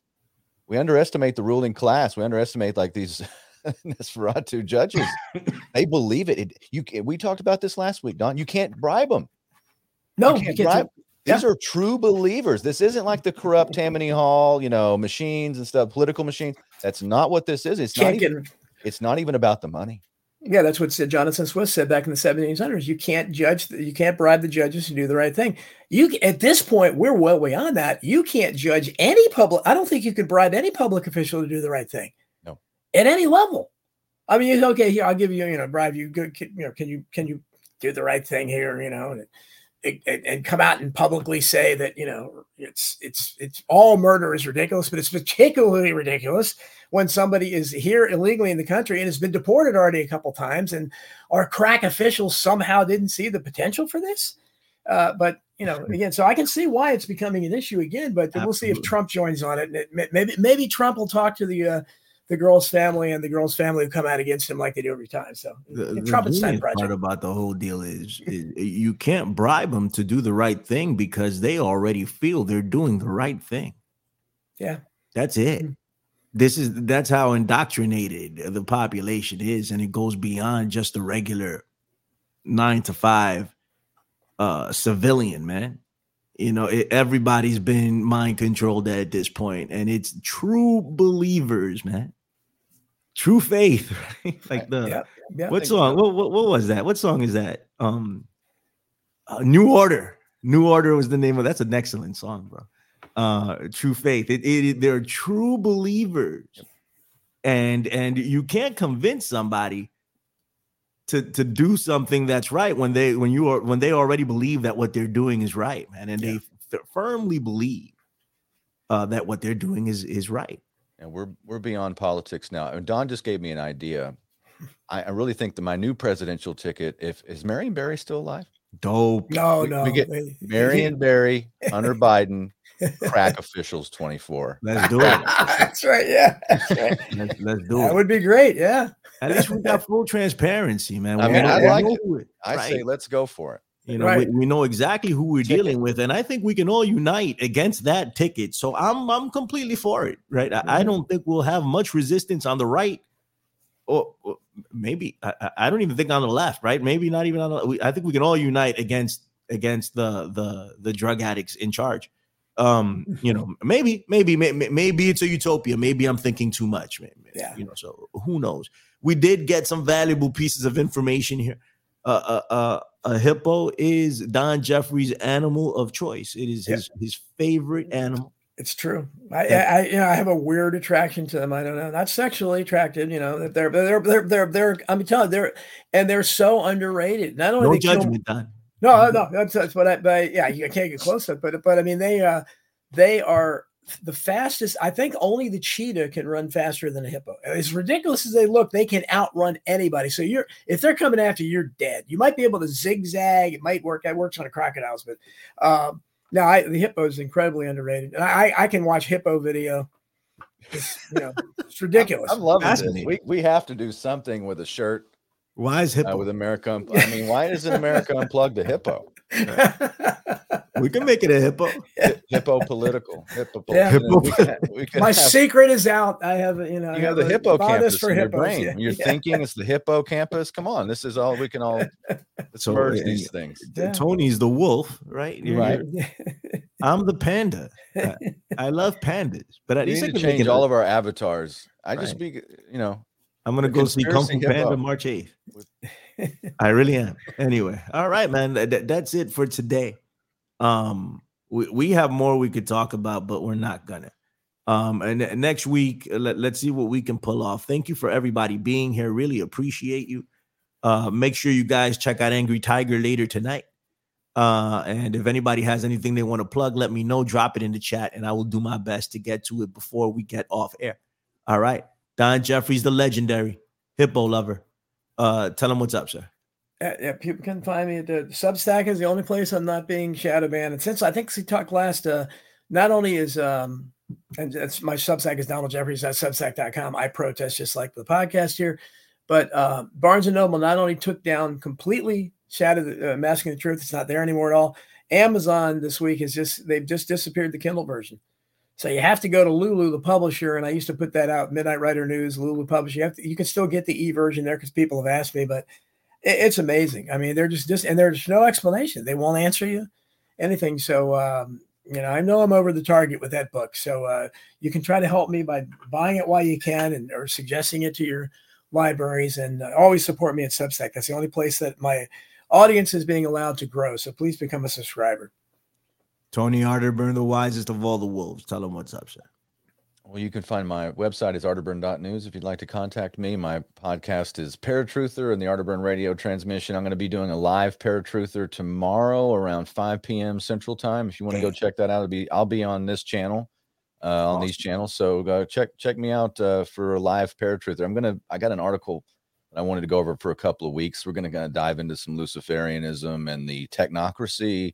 We underestimate the ruling class. We underestimate like these (laughs) Nosferatu judges. (coughs) they believe it. it. You we talked about this last week, Don. You can't bribe them. No, you can't bribe. These yeah. are true believers. This isn't like the corrupt (laughs) Tammany Hall, you know, machines and stuff, political machines. That's not what this is. It's can't not even, get... it's not even about the money. Yeah, that's what Jonathan Swift said back in the 1700s. You can't judge, you can't bribe the judges to do the right thing. You at this point, we're well beyond that. You can't judge any public. I don't think you could bribe any public official to do the right thing. No, at any level. I mean, okay, here I'll give you, you know, bribe you. Good, you know, can you can you do the right thing here? You know, and and, and come out and publicly say that you know it's it's it's all murder is ridiculous, but it's particularly ridiculous when somebody is here illegally in the country and has been deported already a couple times, and our crack officials somehow didn't see the potential for this. Uh, but you know, again, so I can see why it's becoming an issue again. But Absolutely. we'll see if Trump joins on it. And maybe maybe Trump will talk to the uh, the girl's family and the girl's family who come out against him like they do every time. So the, the project. part about the whole deal is, is, you can't bribe them to do the right thing because they already feel they're doing the right thing. Yeah, that's it. Mm-hmm. This is that's how indoctrinated the population is, and it goes beyond just the regular nine to five uh civilian man you know it, everybody's been mind controlled at this point and it's true believers man True Faith, (laughs) right? like the yeah, yeah, what song? What, what, what was that? What song is that? Um, uh, New Order. New Order was the name of that's an excellent song, bro. Uh, true faith. It, it, they're true believers, and and you can't convince somebody to to do something that's right when they when you are when they already believe that what they're doing is right, man, and yeah. they f- firmly believe uh, that what they're doing is is right. And we're we're beyond politics now. And Don just gave me an idea. I, I really think that my new presidential ticket, if is Marion Barry still alive? Dope. No, we, no. We get Marion Barry, Hunter (laughs) Biden, crack (laughs) officials 24. Let's do it. (laughs) that's right. Yeah. That's right. Let's, let's do that it. That would be great. Yeah. At least we got full transparency, man. I mean, I like know it. I right? say let's go for it. You know, Right. we, we know exactly who we're Ticket. dealing with, and I think we can all unite against that ticket. So I'm I'm completely for it, right? I, Mm-hmm. I don't think we'll have much resistance on the right, or, or maybe I, I- I don't even think on the left, right? Maybe not even on the. we- I think we can all unite against against the the the drug addicts in charge. Um, you know, maybe maybe may- may- maybe it's a utopia. Maybe I'm thinking too much. Maybe, Yeah. you know. So who knows? We did get some valuable pieces of information here uh, uh, uh, a hippo is Don Jeffries' animal of choice. It is his his favorite animal. It's true. I, Yeah. I, you know, I have a weird attraction to them. I don't know, not sexually attracted. You know, that they're they're they're they're they're. I'm telling you, they're and they're so underrated. Not only No they kill- judgment, Don. No, no, that's that's what I. But yeah, you can't get close to it. But but I mean, they uh, they are the fastest. I think only the cheetah can run faster than a hippo. As ridiculous as they look, they can outrun anybody. So you're if they're coming after you, you're dead. You might be able to zigzag. It might work. That works on a crocodiles, but um, no, I, the hippo is incredibly underrated. And I I can watch hippo video. It's, you know, it's ridiculous. I'm loving this. We we have to do something with a shirt Why is hippo? uh, with America. I mean, (laughs) why isn't America unplugged a hippo? (laughs) we can make it a hippo. (laughs) Hippo political. Hippo. Yeah. you know, we could, we could My have, secret is out. I have you know you have the a hippocampus bodice in your brain. Yeah, You're yeah. thinking it's the hippocampus. Come on, this is all we can all (laughs) So, merge these things. Yeah. Tony's the wolf, right? You're- Right. you're- I'm the panda. I, I love pandas, but at We least I need to can change it. all of our avatars. I just Right. be, you know, I'm gonna go see Kung Fu. Panda March 8th. I really am. Anyway, all right, man. That- that- that's it for today. Um, we, we have more we could talk about, but we're not gonna. Um, and ne- next week, uh, let, let's see what we can pull off. Thank you for everybody being here. Really appreciate you. Uh, make sure you guys check out Angry Tiger later tonight. Uh, and if anybody has anything they want to plug, let me know. Drop it in the chat, and I will do my best to get to it before we get off air. All right. Don Jeffries, the legendary hippo lover. Uh, tell him what's up, sir. Yeah, yeah, people can find me at the Substack is the only place I'm not being shadow banned. And since I think we talked last, uh, not only is um, and that's my Substack is Donald Jeffries at Substack.com. I protest just like the podcast here, but uh, Barnes and Noble not only took down completely Shadow uh, Masking the Truth, it's not there anymore at all. Amazon this week is just they've just disappeared the Kindle version. So you have to go to Lulu, the publisher, and I used to put that out. Midnight Writer News, Lulu publisher. You have to, you can still get the e version there because people have asked me, but it's amazing. I mean, they're just just and there's no explanation. They won't answer you anything. So um, you know, I know I'm over the target with that book. So uh, you can try to help me by buying it while you can and or suggesting it to your libraries and uh, always support me at Substack. That's the only place that my audience is being allowed to grow. So please become a subscriber. Tony Arterburn, the wisest of all the wolves. Tell him what's up, sir. Well, you can find my website is arterburn.news if you'd like to contact me. My podcast is Paratruther and the Arterburn radio transmission. I'm going to be doing a live Paratruther tomorrow around 5 p.m. Central Time. If you want to go check that out, it'll be I'll be on this channel, uh, on these channels. So go check check me out uh, for a live Paratruther. I'm gonna I got an article that I wanted to go over for a couple of weeks. We're gonna, gonna dive into some Luciferianism and the technocracy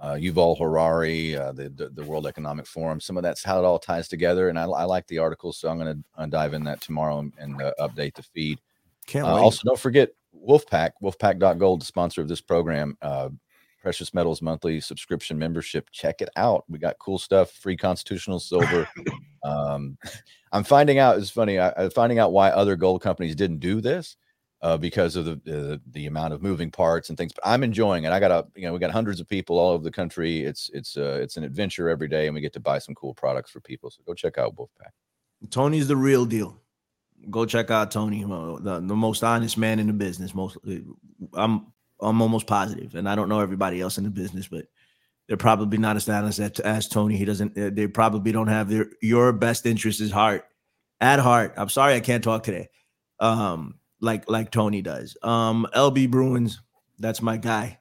uh, Yuval Harari, uh, the, the the World Economic Forum. Some of that's how it all ties together, and I, I like the article, so I'm going to dive in that tomorrow and, and uh, update the feed. Can't Uh, wait. also, don't forget Wolfpack, Wolfpack.gold, the sponsor of this program. Uh, Precious Metals monthly subscription membership. Check it out. We got cool stuff, free constitutional silver. (laughs) um, (laughs) I'm finding out. It's funny. I, I'm finding out why other gold companies didn't do this uh, because of the, the the amount of moving parts and things. But I'm enjoying it. I got a you know we got hundreds of people all over the country. It's it's uh, it's an adventure every day, and we get to buy some cool products for people. So go check out Wolfpack. Tony's the real deal. Go check out Tony, uh, the, the most honest man in the business. Most, I'm I'm almost positive, and I don't know everybody else in the business, but they're probably not as honest as, as Tony. He doesn't. Uh, they probably don't have their your best interest is heart at heart. I'm sorry I can't talk today. Um, like like Tony does. Um, LB Bruins, that's my guy.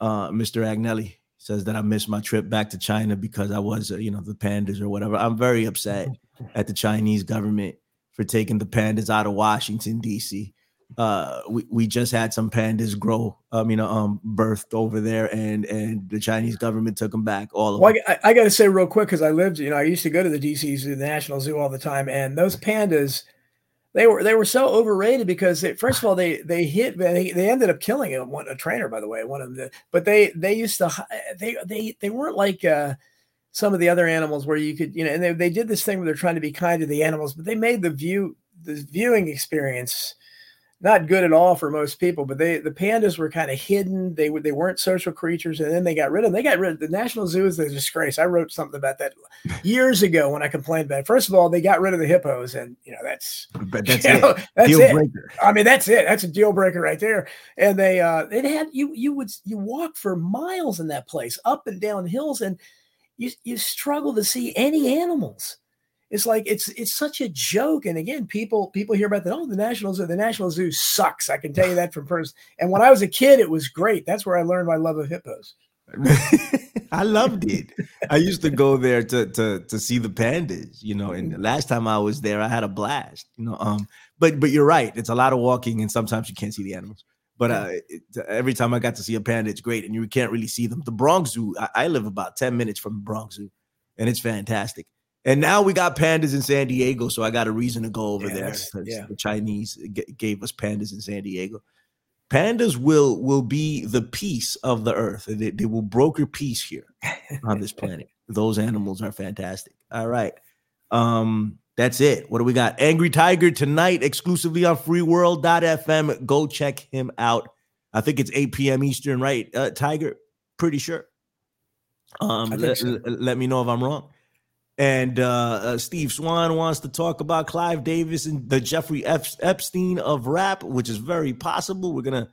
Uh, Mr. Agnelli says that I missed my trip back to China because I was, uh, you know, the pandas or whatever. I'm very upset (laughs) at the Chinese government for taking the pandas out of Washington D.C uh we, we just had some pandas grow um you know um birthed over there and and the chinese government took them back all of well, them. I, I gotta say real quick because i lived you know i used to go to the dc zoo the national zoo all the time and those pandas they were they were so overrated because they, first of (sighs) all they they hit they, they ended up killing a, one, a trainer by the way one of them but they they used to they they they weren't like uh some of the other animals where you could you know and they, they did this thing where they're trying to be kind to the animals but they made the view the viewing experience not good at all for most people. But they the pandas were kind of hidden. They they weren't social creatures, and then they got rid of them. They got rid of the National Zoo is a disgrace. I wrote something about that (laughs) years ago when I complained about it. First of all, they got rid of the hippos, and you know that's but (laughs) that's it. Know, that's deal it. breaker. I mean, that's it. That's a deal breaker right there. And they uh it had you you would you walk for miles in that place, up and down hills, and you you struggle to see any animals it's like it's it's such a joke. And again, people people hear about that. Oh, the National Zoo, the National Zoo sucks. I can tell you that from first. And when I was a kid, it was great. That's where I learned my love of hippos. (laughs) I loved it. I used to go there to to to see the pandas, you know. And the last time I was there, I had a blast, you know. Um, but but you're right. It's a lot of walking, and sometimes you can't see the animals. But uh, it, every time I got to see a panda, it's great, and you can't really see them. The Bronx Zoo, I, I live about ten minutes from the Bronx Zoo, and it's fantastic. And now we got pandas in San Diego, so I got a reason to go over yeah, there yeah. the Chinese g- gave us pandas in San Diego. Pandas will will be the peace of the earth. They, they will broker peace here on this (laughs) planet. Those animals are fantastic. All right. Um, that's it. What do we got? Angry Tiger tonight, exclusively on freeworld.fm. Go check him out. I think it's 8 p.m. Eastern, right? Uh, Tiger, pretty sure. Um, let, so. let me know if I'm wrong. And uh, uh, Steve Swan wants to talk about Clive Davis and the Jeffrey F- Epstein of rap, which is very possible. We're gonna,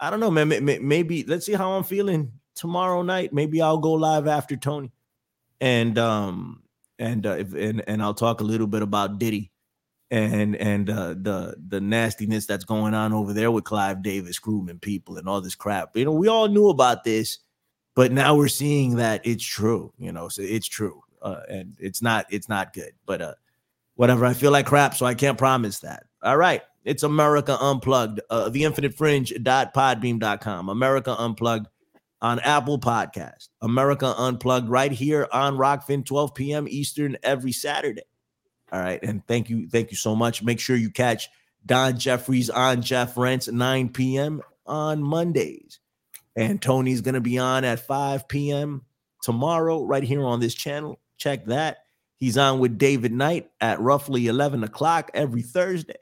I don't know, man. Maybe let's see how I'm feeling tomorrow night. Maybe I'll go live after Tony, and um, and uh, if, and and I'll talk a little bit about Diddy, and and uh, the the nastiness that's going on over there with Clive Davis grooming people and all this crap. You know, we all knew about this, but now we're seeing that it's true. You know, so it's true uh, and it's not it's not good. But uh, whatever, I feel like crap, so I can't promise that. All right, it's America Unplugged, uh, theinfinitefringe.podbean.com, America Unplugged on Apple Podcast, America Unplugged right here on Rokfin, 12 p.m. Eastern every Saturday. All right, and thank you, thank you so much. Make sure you catch Don Jeffries on Jeff Rense 9 p.m. on Mondays. And Tony's going to be on at 5 p.m. tomorrow, right here on this channel. Check that. He's on with David Knight at roughly 11 o'clock every Thursday,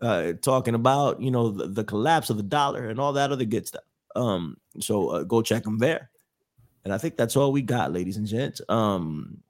uh, talking about, you know, the, the, collapse of the dollar and all that other good stuff. Um, so uh, go check him there. And I think that's all we got, ladies and gents. Um,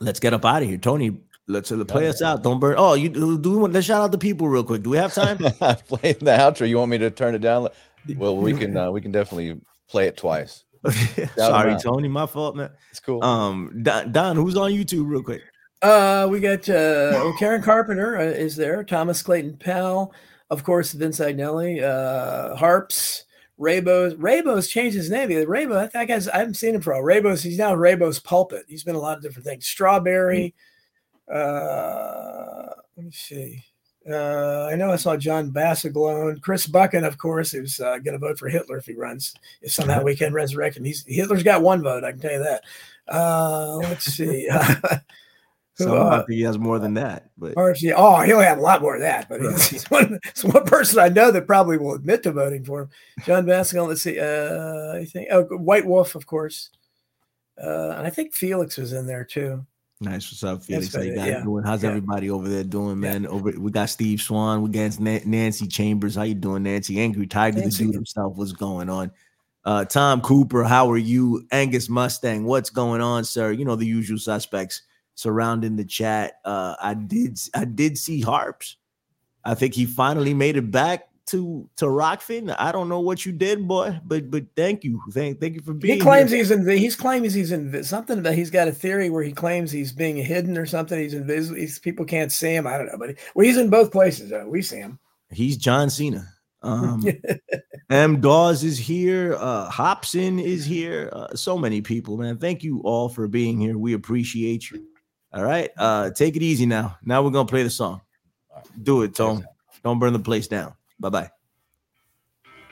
let's get up out of here. Tony, let's uh, play us out. Don't burn. Oh, you do, do we want, let's shout out the people real quick. Do we have time? (laughs) play the outro. You want me to turn it down? Well, we (laughs) can uh, we can definitely play it twice. (laughs) Sorry, Tony. My fault, man. It's cool. Um, Don, Don, who's on YouTube, real quick? Uh, we got uh, Karen Carpenter uh, is there. Thomas Clayton Powell, of course, Vince Agnelli, uh, Harps, Raybos. Raybos changed his name. Raybo, that guy's. I haven't seen him for a Raybos. He's now Raybos Pulpit. He's been a lot of different things. Strawberry. Uh, let me see. Uh, I know I saw John Bassaglone, Chris Buchan, of course, who's uh, going to vote for Hitler if he runs. If somehow we can resurrect him, he's Hitler's got one vote. I can tell you that. Uh, let's see. (laughs) (laughs) Who, uh, he has more than that, but RFC, oh, he'll have a lot more of that. But he's, (laughs) he's one, it's one person I know that probably will admit to voting for him. John Bassaglone. Let's see. Uh, I think oh, White Wolf, of course, uh, and I think Felix was in there too. Nice. What's up, Felix? How you guys yeah. doing? How's yeah. everybody over there doing, man? Yeah. Over we got Steve Swan, we got Nancy Chambers. How you doing, Nancy? Angry Tiger, Nancy. the dude himself. What's going on? Uh, Tom Cooper, how are you? Angus Mustang, what's going on, sir? You know the usual suspects surrounding the chat. Uh, I did I did see Harps. I think he finally made it back to to Rokfin. I don't know what you did, boy, but but thank you, thank thank you for being. He claims here. he's in. He's claims he's in something that he's got a theory where he claims he's being hidden or something. He's invisible. He's, people can't see him. I don't know, but he, well, he's in both places. Though. We see him. He's John Cena. Um, (laughs) M. Dawes is here. Uh, Hobson is here. Uh, so many people, man. Thank you all for being here. We appreciate you. All right. Uh, take it easy now. Now we're gonna play the song. Do it, Tone. Don't burn the place down. Bye bye.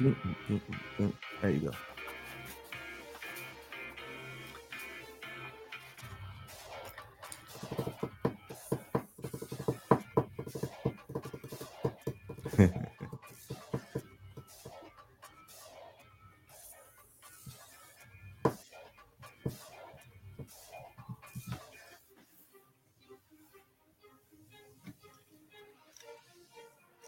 Mm, mm, mm, there you go.